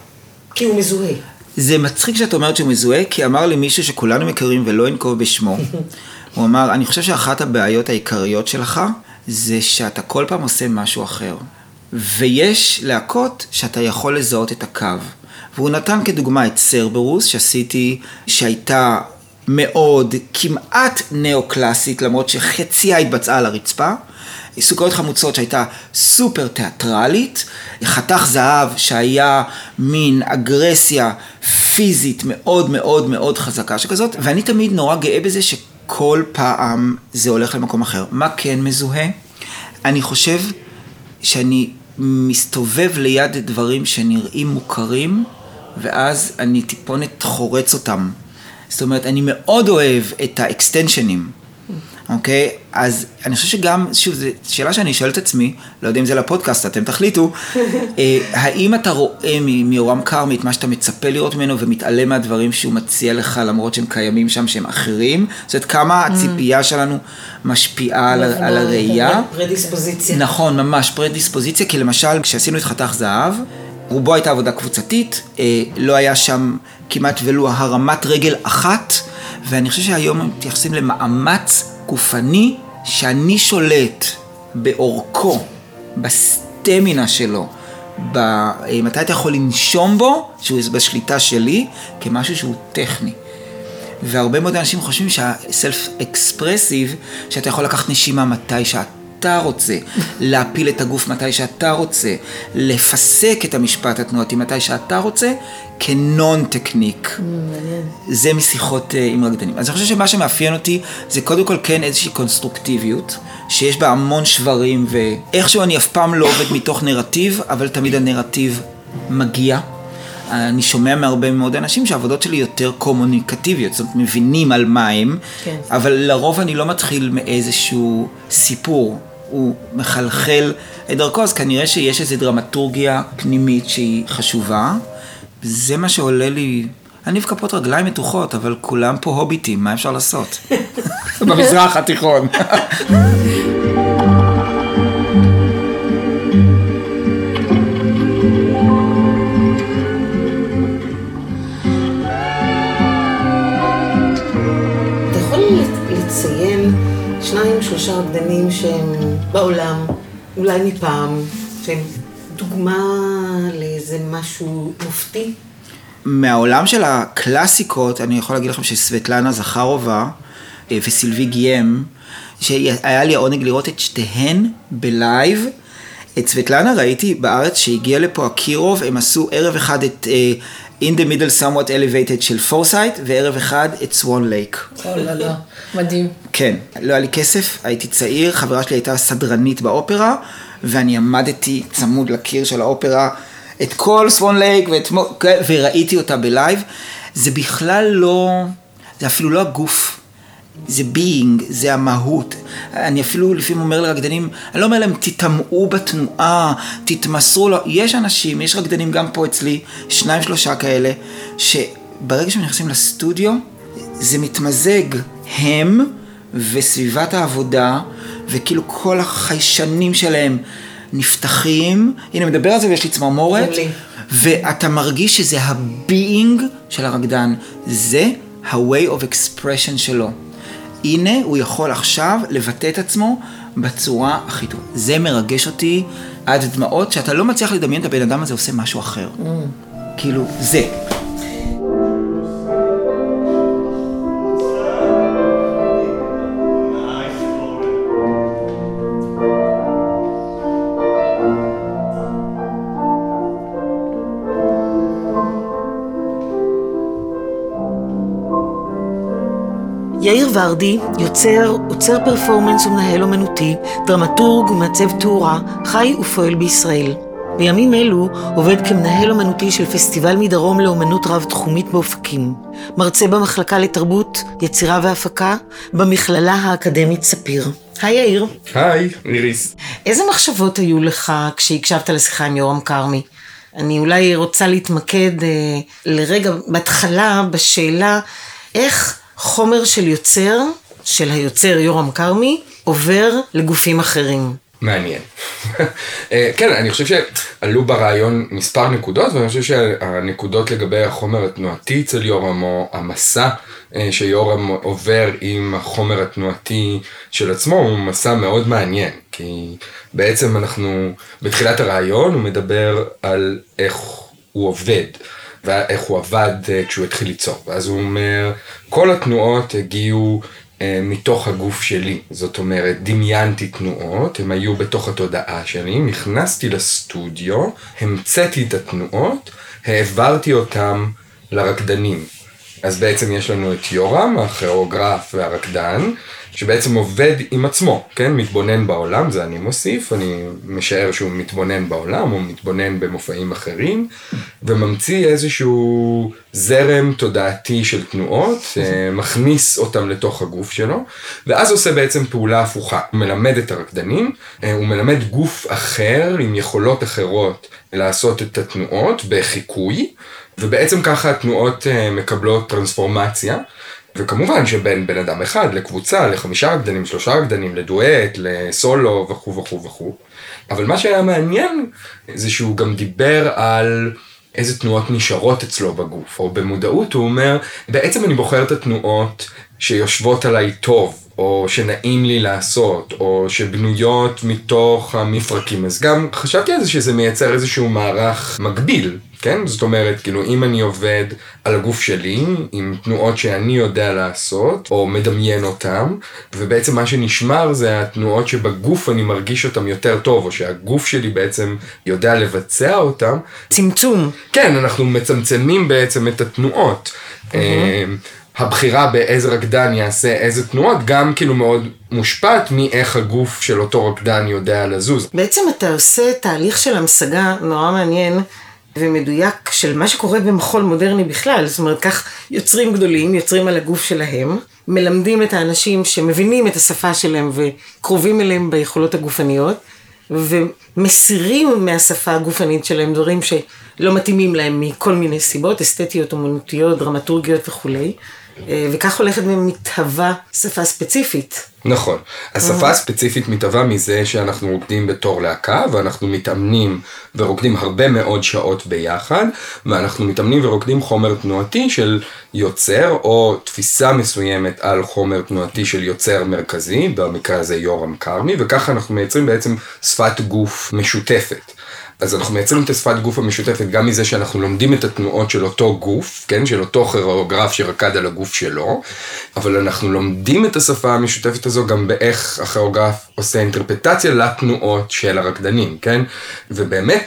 כי הוא מזוהה. זה מצחיק שאת אומרת שהוא מזוהה, כי אמר לי מישהו שכולנו מכירים ולא אנקוב בשמו. הוא אמר, אני חושב שאחת הבעיות העיקריות שלך, זה שאתה כל פעם עושה משהו אחר. ויש להקות שאתה יכול לזהות את הקו. והוא נתן כדוגמה את סרברוס, שעשיתי, שהייתה מאוד, כמעט נאו-קלאסית, למרות שחציה התבצעה על הרצפה. סוכריות חמוצות שהייתה סופר תיאטרלית, חתך זהב שהיה מין אגרסיה פיזית מאוד מאוד מאוד חזקה שכזאת, ואני תמיד נורא גאה בזה שכל פעם זה הולך למקום אחר. מה כן מזוהה? אני חושב שאני מסתובב ליד דברים שנראים מוכרים, ואז אני טיפונת חורץ אותם. זאת אומרת, אני מאוד אוהב את האקסטנשנים. אוקיי? אז אני חושב שגם, שוב, זו שאלה שאני שואל את עצמי, לא יודע אם זה לפודקאסט, אתם תחליטו, אה, האם אתה רואה מיורם כרמי את מה שאתה מצפה לראות ממנו ומתעלם מהדברים שהוא מציע לך למרות שהם קיימים שם שהם אחרים? זאת אומרת, כמה הציפייה שלנו משפיעה על, ה- על הראייה? פרדיספוזיציה. נכון, ממש פרדיספוזיציה, כי למשל כשעשינו את חתך זהב, רובו הייתה עבודה קבוצתית, אה, לא היה שם כמעט ולו הרמת רגל אחת, ואני חושב שהיום מתייחסים למאמץ גופני שאני שולט באורכו, בסטמינה שלו, ב- מתי אתה יכול לנשום בו, שהוא בשליטה שלי, כמשהו שהוא טכני. והרבה מאוד אנשים חושבים שהסלף אקספרסיב, שאתה יכול לקחת נשימה מתי שאתה רוצה, להפיל את הגוף מתי שאתה רוצה, לפסק את המשפט התנועתי מתי שאתה רוצה, כנון טקניק. זה משיחות אה, עם רקדנים. אז אני חושב שמה שמאפיין אותי זה קודם כל כן איזושהי קונסטרוקטיביות, שיש בה המון שברים, ואיכשהו אני אף פעם לא עובד מתוך נרטיב, אבל תמיד הנרטיב מגיע. אני שומע מהרבה מאוד אנשים שהעבודות שלי יותר קומוניקטיביות, זאת אומרת, מבינים על מה הם, כן. אבל לרוב אני לא מתחיל מאיזשהו סיפור, הוא מחלחל את דרכו, אז כנראה שיש איזו דרמטורגיה פנימית שהיא חשובה. זה מה שעולה לי, אני עם כפות רגליים מתוחות, אבל כולם פה הוביטים, מה אפשר לעשות? במזרח התיכון. אתה יכול לציין שניים, שלושה רקדנים שהם בעולם, אולי מפעם, שהם דוגמה לאיזה משהו מופתי? מהעולם של הקלאסיקות, אני יכול להגיד לכם שסבטלנה זכרובה אה, וסילבי גיים, שהיה לי העונג לראות את שתיהן בלייב. את סבטלנה ראיתי בארץ שהגיע לפה אקירוב, הם עשו ערב אחד את uh, In the Middle Somewhat Elevated של פורסייט, וערב אחד את Swan Lake. או לא, מדהים. כן, לא היה לי כסף, הייתי צעיר, חברה שלי הייתה סדרנית באופרה, ואני עמדתי צמוד לקיר של האופרה, את כל Swan Lake, ואת, וראיתי אותה ב live. זה בכלל לא, זה אפילו לא הגוף, זה being, זה המהות. אני אפילו לפעמים אומר לרקדנים, אני לא אומר להם, תטמעו בתנועה, תתמסרו לו. יש אנשים, יש רקדנים גם פה אצלי, שניים שלושה כאלה, שברגע שהם נכנסים לסטודיו, זה מתמזג הם וסביבת העבודה, וכאילו כל החיישנים שלהם נפתחים. הנה, מדבר על זה ויש לי צמרמורת. לי. ואתה מרגיש שזה ה being של הרקדן, זה ה-way of expression שלו. הנה, הוא יכול עכשיו לבטא את עצמו בצורה הכי טובה. זה מרגש אותי עד דמעות, שאתה לא מצליח לדמיין את הבן אדם הזה עושה משהו אחר. כאילו, זה. יאיר ורדי, יוצר, עוצר פרפורמנס ומנהל אומנותי, דרמטורג ומעצב תאורה, חי ופועל בישראל. בימים אלו עובד כמנהל אומנותי של פסטיבל מדרום לאומנות רב-תחומית באופקים. מרצה במחלקה לתרבות, יצירה והפקה, במכללה האקדמית ספיר. היי יאיר, היי, איריס. איזה מחשבות היו לך כשהקשבת לשיחה עם יורם כרמי? אני אולי רוצה להתמקד אה, לרגע בהתחלה בשאלה איך חומר של יוצר, של היוצר יורם כרמי, עובר לגופים אחרים. מעניין. אה, כן, אני חושב שעלו ברעיון מספר נקודות, ואני חושב שהנקודות לגבי החומר התנועתי אצל יורם, או המסע אה, שיורם עובר עם החומר התנועתי של עצמו, הוא מסע מאוד מעניין. כי בעצם אנחנו, בתחילת הרעיון הוא מדבר על איך הוא עובד. ואיך הוא עבד אה, כשהוא התחיל ליצור. ואז הוא אומר, כל התנועות הגיעו אה, מתוך הגוף שלי. זאת אומרת, דמיינתי תנועות, הם היו בתוך התודעה שלי, נכנסתי לסטודיו, המצאתי את התנועות, העברתי אותם לרקדנים. אז בעצם יש לנו את יורם, הכיאוגרף והרקדן, שבעצם עובד עם עצמו, כן? מתבונן בעולם, זה אני מוסיף, אני משער שהוא מתבונן בעולם, הוא מתבונן במופעים אחרים, וממציא איזשהו זרם תודעתי של תנועות, אה, מכניס אותם לתוך הגוף שלו, ואז עושה בעצם פעולה הפוכה. הוא מלמד את הרקדנים, אה, הוא מלמד גוף אחר עם יכולות אחרות לעשות את התנועות בחיקוי, ובעצם ככה התנועות אה, מקבלות טרנספורמציה. וכמובן שבין בן אדם אחד לקבוצה, לחמישה רקדנים, שלושה רקדנים, לדואט, לסולו וכו' וכו' וכו'. אבל מה שהיה מעניין זה שהוא גם דיבר על איזה תנועות נשארות אצלו בגוף, או במודעות הוא אומר, בעצם אני בוחר את התנועות שיושבות עליי טוב, או שנעים לי לעשות, או שבנויות מתוך המפרקים. אז גם חשבתי על זה שזה מייצר איזשהו מערך מקביל, כן? זאת אומרת, כאילו, אם אני עובד על הגוף שלי, עם תנועות שאני יודע לעשות, או מדמיין אותן, ובעצם מה שנשמר זה התנועות שבגוף אני מרגיש אותן יותר טוב, או שהגוף שלי בעצם יודע לבצע אותן. צמצום. כן, אנחנו מצמצמים בעצם את התנועות. Mm-hmm. הבחירה באיזה רקדן יעשה איזה תנועות, גם כאילו מאוד מושפעת מאיך הגוף של אותו רקדן יודע לזוז. בעצם אתה עושה תהליך של המשגה נורא מעניין ומדויק של מה שקורה במחול מודרני בכלל. זאת אומרת, כך יוצרים גדולים, יוצרים על הגוף שלהם, מלמדים את האנשים שמבינים את השפה שלהם וקרובים אליהם ביכולות הגופניות, ומסירים מהשפה הגופנית שלהם דברים שלא מתאימים להם מכל מיני סיבות, אסתטיות, אומנותיות, דרמטורגיות וכולי. אה, וכך הולכת ומתהווה שפה ספציפית. נכון. השפה הספציפית מתהווה מזה שאנחנו רוקדים בתור להקה, ואנחנו מתאמנים ורוקדים הרבה מאוד שעות ביחד, ואנחנו מתאמנים ורוקדים חומר תנועתי של יוצר, או תפיסה מסוימת על חומר תנועתי של יוצר מרכזי, במקרה הזה יורם כרמי, וככה אנחנו מייצרים בעצם שפת גוף משותפת. אז אנחנו מייצרים את השפת גוף המשותפת גם מזה שאנחנו לומדים את התנועות של אותו גוף, כן, של אותו כוריאוגרף שרקד על הגוף שלו, אבל אנחנו לומדים את השפה המשותפת הזו גם באיך הכוריאוגרף עושה אינטרפטציה לתנועות של הרקדנים, כן, ובאמת,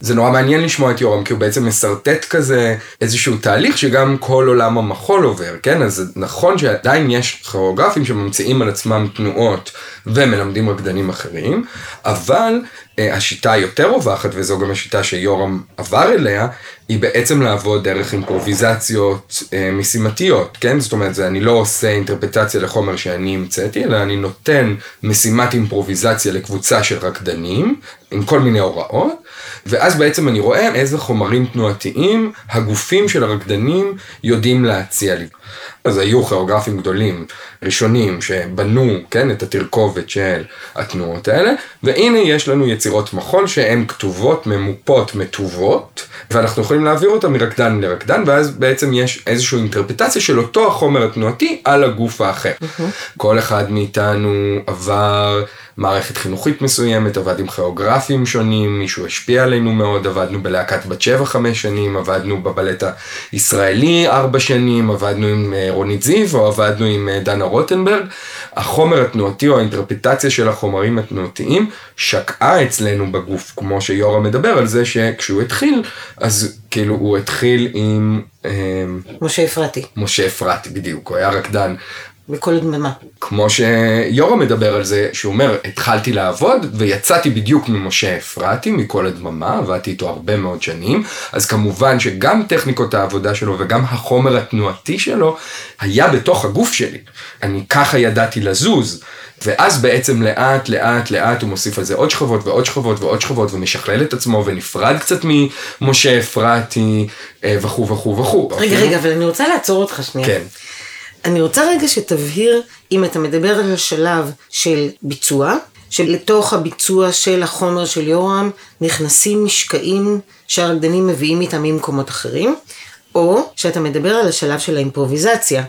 זה נורא מעניין לשמוע את יורם, כי הוא בעצם משרטט כזה איזשהו תהליך שגם כל עולם המחול עובר, כן? אז נכון שעדיין יש כוריאוגרפים שממציאים על עצמם תנועות ומלמדים רקדנים אחרים, אבל השיטה היותר רווחת, וזו גם השיטה שיורם עבר אליה, היא בעצם לעבוד דרך אימפרוביזציות אה, משימתיות, כן? זאת אומרת, זה, אני לא עושה אינטרפטציה לחומר שאני המצאתי, אלא אני נותן משימת אימפרוביזציה לקבוצה של רקדנים, עם כל מיני הוראות, ואז בעצם אני רואה איזה חומרים תנועתיים הגופים של הרקדנים יודעים להציע לי. אז היו כיאוגרפים גדולים, ראשונים, שבנו, כן, את התרכובת של התנועות האלה, והנה יש לנו יצירות מחול שהן כתובות, ממופות, מטובות, ואנחנו יכולים להעביר אותן מרקדן לרקדן, ואז בעצם יש איזושהי אינטרפטציה של אותו החומר התנועתי על הגוף האחר. Mm-hmm. כל אחד מאיתנו עבר מערכת חינוכית מסוימת, עבד עם כיאוגרפים שונים, מישהו השפיע עלינו מאוד, עבדנו בלהקת בת שבע חמש שנים, עבדנו בבלט הישראלי ארבע שנים, עבדנו עם אה, רונית זיו או עבדנו עם אה, דנה רוטנברג. החומר התנועתי או האינטרפטציה של החומרים התנועתיים שקעה אצלנו בגוף, כמו שיורם מדבר על זה שכשהוא התחיל, אז כאילו הוא התחיל עם... אה, משה אפרתי. משה אפרתי, בדיוק, הוא היה רקדן בכל דממה. כמו שיורם מדבר על זה, שהוא אומר, התחלתי לעבוד ויצאתי בדיוק ממשה אפרתי, מכל הדממה, עבדתי איתו הרבה מאוד שנים, אז כמובן שגם טכניקות העבודה שלו וגם החומר התנועתי שלו היה בתוך הגוף שלי. אני ככה ידעתי לזוז. ואז בעצם לאט לאט לאט הוא מוסיף על זה עוד שכבות ועוד שכבות ועוד שכבות ומשכלל את עצמו ונפרד קצת ממשה אפרתי אה, וכו' וכו' וכו'. רגע, רגע, אבל אני רוצה לעצור אותך שנייה. כן. אני רוצה רגע שתבהיר, אם אתה מדבר על השלב של ביצוע, שלתוך הביצוע של החומר של יורם נכנסים משקעים שהרקדנים מביאים איתם ממקומות אחרים, או שאתה מדבר על השלב של האימפרוביזציה.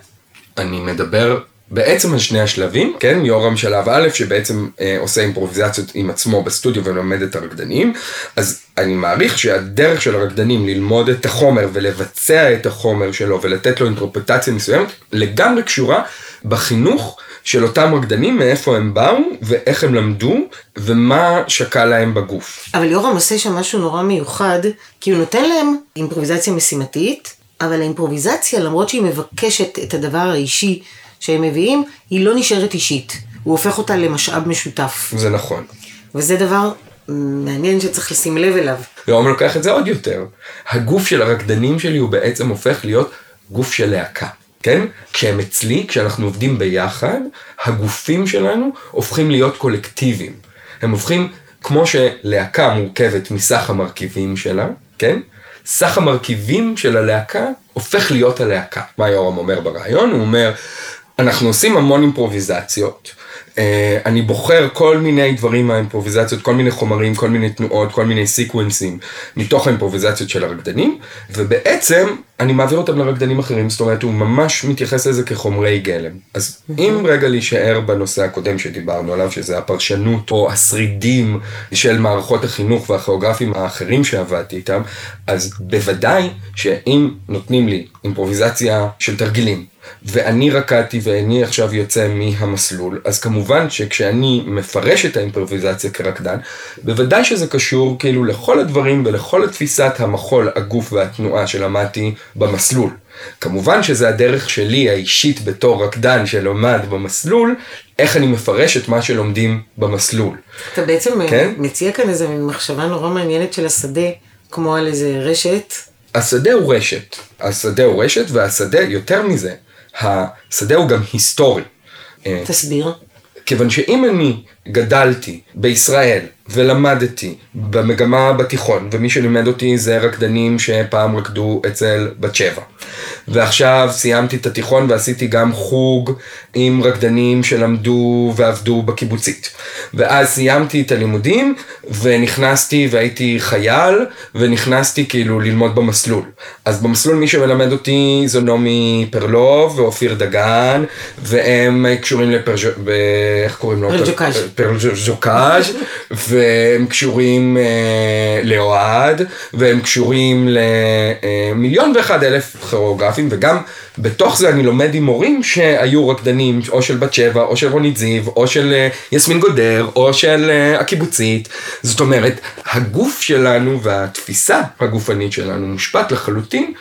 אני מדבר בעצם על שני השלבים, כן? יורם שלב א', שבעצם אה, עושה אימפרוביזציות עם עצמו בסטודיו ולומד את הרקדנים, אז אני מעריך שהדרך של הרקדנים ללמוד את החומר ולבצע את החומר שלו ולתת לו אינטרפטציה מסוימת, לגמרי קשורה בחינוך של אותם רקדנים, מאיפה הם באו ואיך הם למדו ומה שקע להם בגוף. אבל יורם עושה שם משהו נורא מיוחד, כי הוא נותן להם אימפרוביזציה משימתית, אבל האימפרוביזציה, למרות שהיא מבקשת את הדבר האישי שהם מביאים, היא לא נשארת אישית. הוא הופך אותה למשאב משותף. זה נכון. וזה דבר מעניין שצריך לשים לב אליו. יורם לוקח את זה עוד יותר. הגוף של הרקדנים שלי הוא בעצם הופך להיות גוף של להקה. כן? כשהם אצלי, כשאנחנו עובדים ביחד, הגופים שלנו הופכים להיות קולקטיביים. הם הופכים, כמו שלהקה מורכבת מסך המרכיבים שלה, כן? סך המרכיבים של הלהקה הופך להיות הלהקה. מה יורם אומר ברעיון? הוא אומר, אנחנו עושים המון אימפרוביזציות, אה, אני בוחר כל מיני דברים מהאימפרוביזציות, כל מיני חומרים, כל מיני תנועות, כל מיני סיקוונסים מתוך האימפרוביזציות של הרקדנים, ובעצם אני מעביר אותם לרקדנים אחרים, זאת אומרת הוא ממש מתייחס לזה כחומרי גלם. אז אם רגע להישאר בנושא הקודם שדיברנו עליו, שזה הפרשנות או השרידים של מערכות החינוך והכיאוגרפים האחרים שעבדתי איתם, אז בוודאי שאם נותנים לי אימפרוביזציה של תרגילים, ואני רקדתי ואני עכשיו יוצא מהמסלול, אז כמובן שכשאני מפרש את האימפרוביזציה כרקדן, בוודאי שזה קשור כאילו לכל הדברים ולכל התפיסת המחול, הגוף והתנועה שלמדתי במסלול. כמובן שזה הדרך שלי האישית בתור רקדן שלומד במסלול, איך אני מפרש את מה שלומדים במסלול. אתה בעצם כן? מציע כאן איזו מחשבה נורא מעניינת של השדה, כמו על איזה רשת. השדה הוא רשת. השדה הוא רשת, והשדה, יותר מזה, השדה הוא גם היסטורי. אה, תסביר. כיוון שאם אני גדלתי בישראל ולמדתי במגמה בתיכון, ומי שלימד אותי זה רקדנים שפעם רקדו אצל בת שבע. ועכשיו סיימתי את התיכון ועשיתי גם חוג עם רקדנים שלמדו ועבדו בקיבוצית. ואז סיימתי את הלימודים ונכנסתי והייתי חייל ונכנסתי כאילו ללמוד במסלול. אז במסלול מי שמלמד אותי זו נעמי פרלוב ואופיר דגן והם קשורים לפרז'... ב... איך קוראים לו? פרלג'וקאז'. פרלג'וקאז' והם קשורים אה, לאוהד והם קשורים למיליון ואחד אלף כיאוגרפים וגם בתוך זה אני לומד עם מורים שהיו רקדנים או של בת שבע או של רונית זיו או של אה, יסמין גודר או של אה, הקיבוצית. זאת אומרת הגוף שלנו והתפיסה הגופנית שלנו מושפעת לחלוטין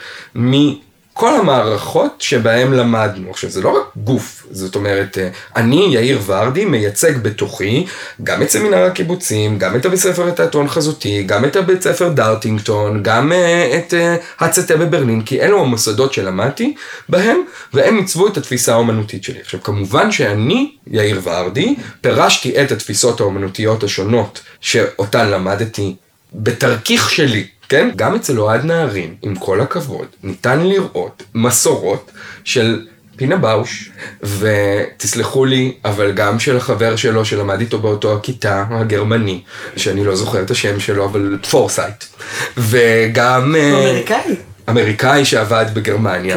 מכל המערכות שבהם למדנו. עכשיו זה לא רק גוף, זאת אומרת, אה, אני, יאיר ורדי, מייצג בתוכי גם את סמינר הקיבוצים, גם את הבית ספר לתיאטרון חזותי, גם את הבית ספר דארטינגטון, גם uh, את uh, הצטה בברלין, כי אלו המוסדות שלמדתי בהם, והם עיצבו את התפיסה האומנותית שלי. עכשיו, כמובן שאני, יאיר ורדי, פירשתי את התפיסות האומנותיות השונות שאותן למדתי בתרכיב שלי. כן? גם אצל אוהד נהרין, עם כל הכבוד, ניתן לראות מסורות של פינה באוש, ותסלחו לי, אבל גם של החבר שלו שלמד איתו באותו הכיתה, הגרמני, שאני לא זוכר את השם שלו, אבל פורסייט. וגם... אה, אמריקאי. אמריקאי שעבד בגרמניה.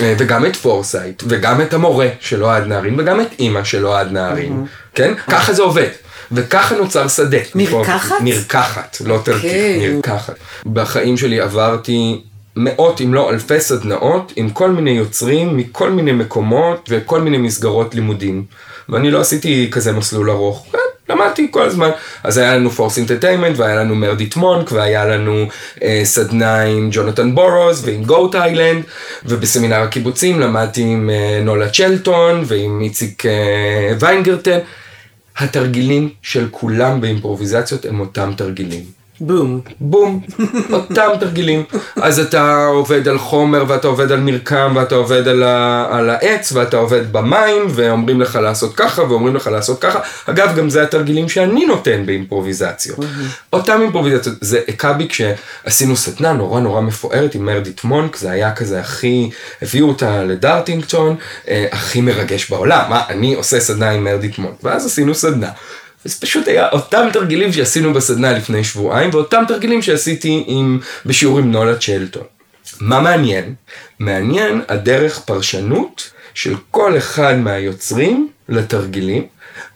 אה, וגם את פורסייט, וגם את המורה של אוהד נהרין, וגם את אימא של אוהד נהרין, כן? ככה זה עובד. וככה נוצר שדה. נרקחת? נרקחת, לא תרכיב, נרקחת. בחיים שלי עברתי מאות אם לא אלפי סדנאות עם כל מיני יוצרים מכל מיני מקומות וכל מיני מסגרות לימודים. ואני לא עשיתי כזה מסלול ארוך. כן, למדתי כל הזמן. אז היה לנו Forced Entertainment והיה לנו מרדיט מונק והיה לנו אה, סדנה עם ג'ונתן בורוז ועם גו תיילנד ובסמינר הקיבוצים למדתי עם אה, נולה צ'לטון ועם איציק אה, ויינגרטן. התרגילים של כולם באימפרוביזציות הם אותם תרגילים. בום. בום, אותם תרגילים. אז אתה עובד על חומר ואתה עובד על מרקם ואתה עובד על, ה, על העץ ואתה עובד במים ואומרים לך לעשות ככה ואומרים לך לעשות ככה. אגב, גם זה התרגילים שאני נותן באימפרוביזציות. אותם אימפרוביזציות, זה הכה בי כשעשינו סדנה נורא נורא מפוארת עם מרדיט מונק, זה היה כזה הכי, הביאו אותה לדארטינגטון, אה, הכי מרגש בעולם. מה, אני עושה סדנה עם מרדיט מונק, ואז עשינו סדנה. זה פשוט היה אותם תרגילים שעשינו בסדנה לפני שבועיים, ואותם תרגילים שעשיתי עם, בשיעור עם נולה צ'לטון. מה מעניין? מעניין הדרך פרשנות של כל אחד מהיוצרים לתרגילים,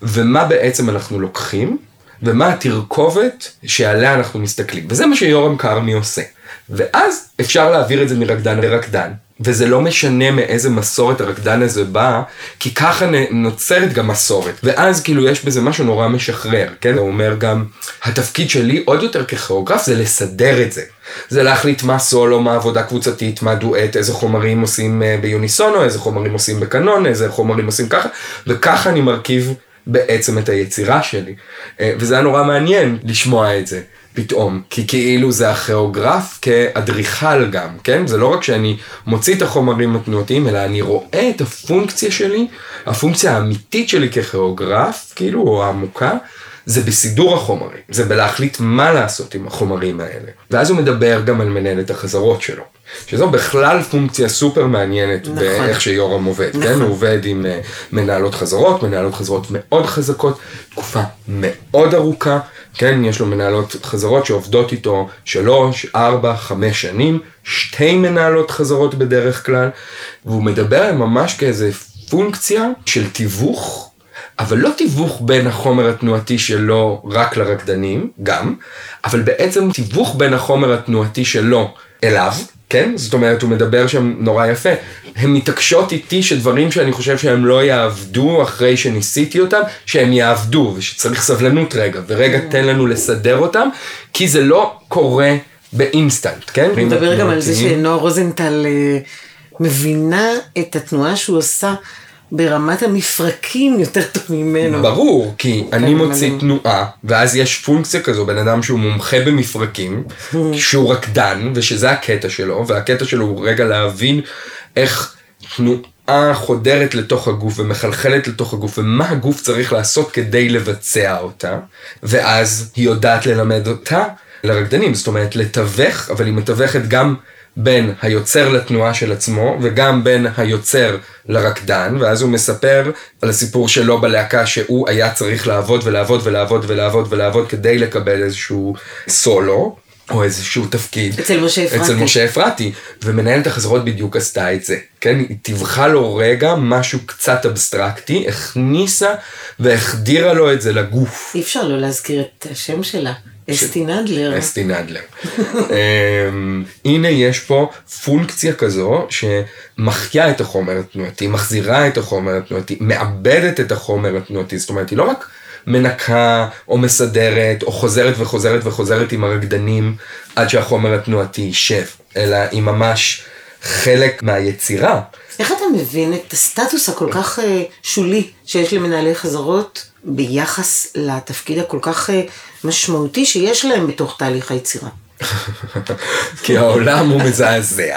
ומה בעצם אנחנו לוקחים, ומה התרכובת שעליה אנחנו מסתכלים. וזה מה שיורם כרמי עושה. ואז אפשר להעביר את זה מרקדן לרקדן. וזה לא משנה מאיזה מסורת הרקדן הזה בא, כי ככה נוצרת גם מסורת. ואז כאילו יש בזה משהו נורא משחרר, כן? הוא אומר גם, התפקיד שלי עוד יותר ככיאוגרף זה לסדר את זה. זה להחליט מה סולו, מה עבודה קבוצתית, מה דואט, איזה חומרים עושים אה, ביוניסונו, איזה חומרים עושים בקנון, איזה חומרים עושים ככה, וככה אני מרכיב בעצם את היצירה שלי. אה, וזה היה נורא מעניין לשמוע את זה. פתאום, כי כאילו זה הכיאוגרף כאדריכל גם, כן? זה לא רק שאני מוציא את החומרים התנועתיים, אלא אני רואה את הפונקציה שלי, הפונקציה האמיתית שלי ככיאוגרף, כאילו, או העמוקה, זה בסידור החומרים, זה בלהחליט מה לעשות עם החומרים האלה. ואז הוא מדבר גם על מנהלת החזרות שלו. שזו בכלל פונקציה סופר מעניינת נכון. באיך שיורם עובד, נכון. כן? הוא עובד עם אה, מנהלות חזרות, מנהלות חזרות מאוד חזקות, תקופה מאוד ארוכה, כן? יש לו מנהלות חזרות שעובדות איתו שלוש, ארבע, חמש שנים, שתי מנהלות חזרות בדרך כלל, והוא מדבר ממש כאיזה פונקציה של תיווך. אבל לא תיווך בין החומר התנועתי שלו רק לרקדנים, גם, אבל בעצם תיווך בין החומר התנועתי שלו אליו, כן? זאת אומרת, הוא מדבר שם נורא יפה. הן מתעקשות איתי שדברים שאני חושב שהם לא יעבדו אחרי שניסיתי אותם, שהם יעבדו, ושצריך סבלנות רגע, ורגע תן לנו לסדר אותם, כי זה לא קורה באינסטנט, כן? הוא מדבר גם על זה. שנועה רוזנטל אה, מבינה את התנועה שהוא עושה ברמת המפרקים יותר טוב ממנו. ברור, כי אני מוציא. תנועה, ואז יש פונקציה כזו, בן אדם שהוא מומחה במפרקים, שהוא רקדן, ושזה הקטע שלו, והקטע שלו הוא רגע להבין איך תנועה חודרת לתוך הגוף ומחלחלת לתוך הגוף, ומה הגוף צריך לעשות כדי לבצע אותה, ואז היא יודעת ללמד אותה לרקדנים, זאת אומרת לתווך, אבל היא מתווכת גם בין היוצר לתנועה של עצמו, וגם בין היוצר לרקדן, ואז הוא מספר על הסיפור שלו בלהקה שהוא היה צריך לעבוד ולעבוד ולעבוד ולעבוד ולעבוד כדי לקבל איזשהו סולו. או איזשהו תפקיד. אצל משה אפרתי. אצל משה אפרתי. ומנהלת החזרות בדיוק עשתה את זה. כן? היא טיווחה לו רגע משהו קצת אבסטרקטי, הכניסה והחדירה לו את זה לגוף. אי אפשר לא להזכיר את השם שלה, אסתי נדלר. אסתי נדלר. אמ, הנה יש פה פונקציה כזו שמחיה את החומר התנועתי, מחזירה את החומר התנועתי, מאבדת את החומר התנועתי, זאת אומרת היא לא רק מנקה או מסדרת או חוזרת וחוזרת וחוזרת עם הרקדנים עד שהחומר התנועתי יישב, אלא היא ממש חלק מהיצירה. איך אתה מבין את הסטטוס הכל כך אה, שולי שיש למנהלי חזרות ביחס לתפקיד הכל כך אה, משמעותי שיש להם בתוך תהליך היצירה? כי העולם הוא מזעזע.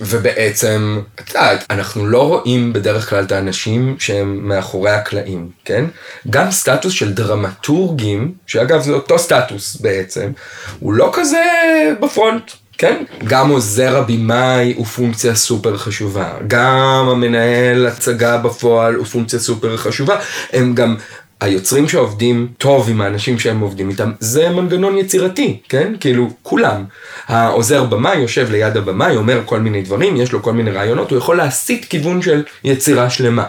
ובעצם, את יודעת, אנחנו לא רואים בדרך כלל את האנשים שהם מאחורי הקלעים, כן? גם סטטוס של דרמטורגים, שאגב זה אותו סטטוס בעצם, הוא לא כזה בפרונט. כן? גם עוזר הבמאי הוא פונקציה סופר חשובה, גם המנהל הצגה בפועל הוא פונקציה סופר חשובה, הם גם היוצרים שעובדים טוב עם האנשים שהם עובדים איתם, זה מנגנון יצירתי, כן? כאילו, כולם. העוזר במאי יושב ליד הבמאי, אומר כל מיני דברים, יש לו כל מיני רעיונות, הוא יכול להסיט כיוון של יצירה שלמה.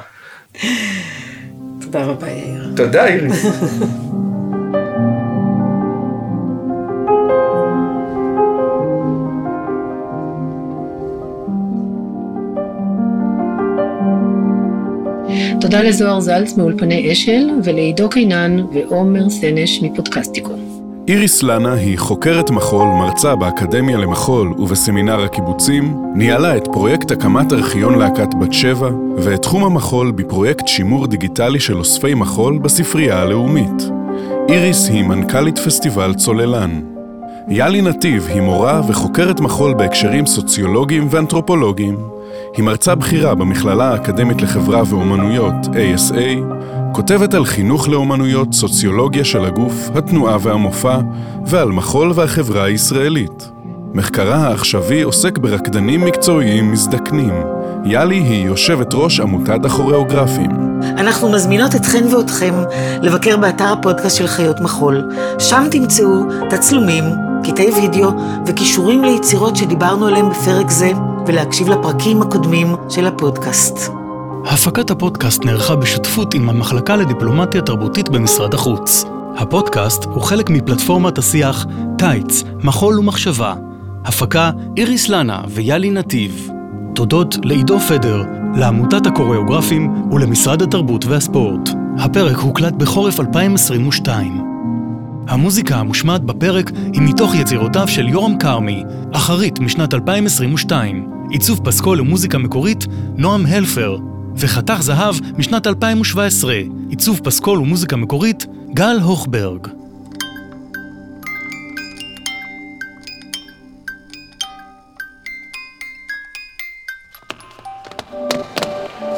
תודה רבה יאיר. תודה, איריס. תודה לזוהר זלץ מאולפני אשל ולעידו קינן ועומר סנש מפודקסטיקו. איריס לנה היא חוקרת מחול, מרצה באקדמיה למחול ובסמינר הקיבוצים, ניהלה את פרויקט הקמת ארכיון להקת בת שבע, ואת תחום המחול בפרויקט שימור דיגיטלי של אוספי מחול בספרייה הלאומית. איריס היא מנכ"לית פסטיבל צוללן. יאלי נתיב היא מורה וחוקרת מחול בהקשרים סוציולוגיים ואנתרופולוגיים. היא מרצה בכירה במכללה האקדמית לחברה ואומנויות, ASA, כותבת על חינוך לאומנויות, סוציולוגיה של הגוף, התנועה והמופע, ועל מחול והחברה הישראלית. מחקרה העכשווי עוסק ברקדנים מקצועיים מזדקנים. יאלי היא יושבת ראש עמותת הכוריאוגרפים. אנחנו מזמינות אתכן ואתכם לבקר באתר הפודקאסט של חיות מחול. שם תמצאו תצלומים, קטעי וידאו וכישורים ליצירות שדיברנו עליהם בפרק זה, ולהקשיב לפרקים הקודמים של הפודקאסט. הפקת הפודקאסט נערכה בשותפות עם המחלקה לדיפלומטיה תרבותית במשרד החוץ. הפודקאסט הוא חלק מפלטפורמת השיח טייץ, מחול ומחשבה. הפקה איריס לנה ויאלי נתיב. תודות לעידו פדר, לעמותת הקוריאוגרפים ולמשרד התרבות והספורט. הפרק הוקלט בחורף 2022. המוזיקה המושמעת בפרק היא מתוך יצירותיו של יורם כרמי, אחרית משנת 2022, עיצוב פסקול ומוזיקה מקורית, נועם הלפר, וחתך זהב משנת 2017, עיצוב פסקול ומוזיקה מקורית, גל הוכברג.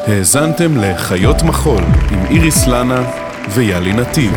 האזנתם לחיות מחול עם איריס לנה ויאלי נתיב.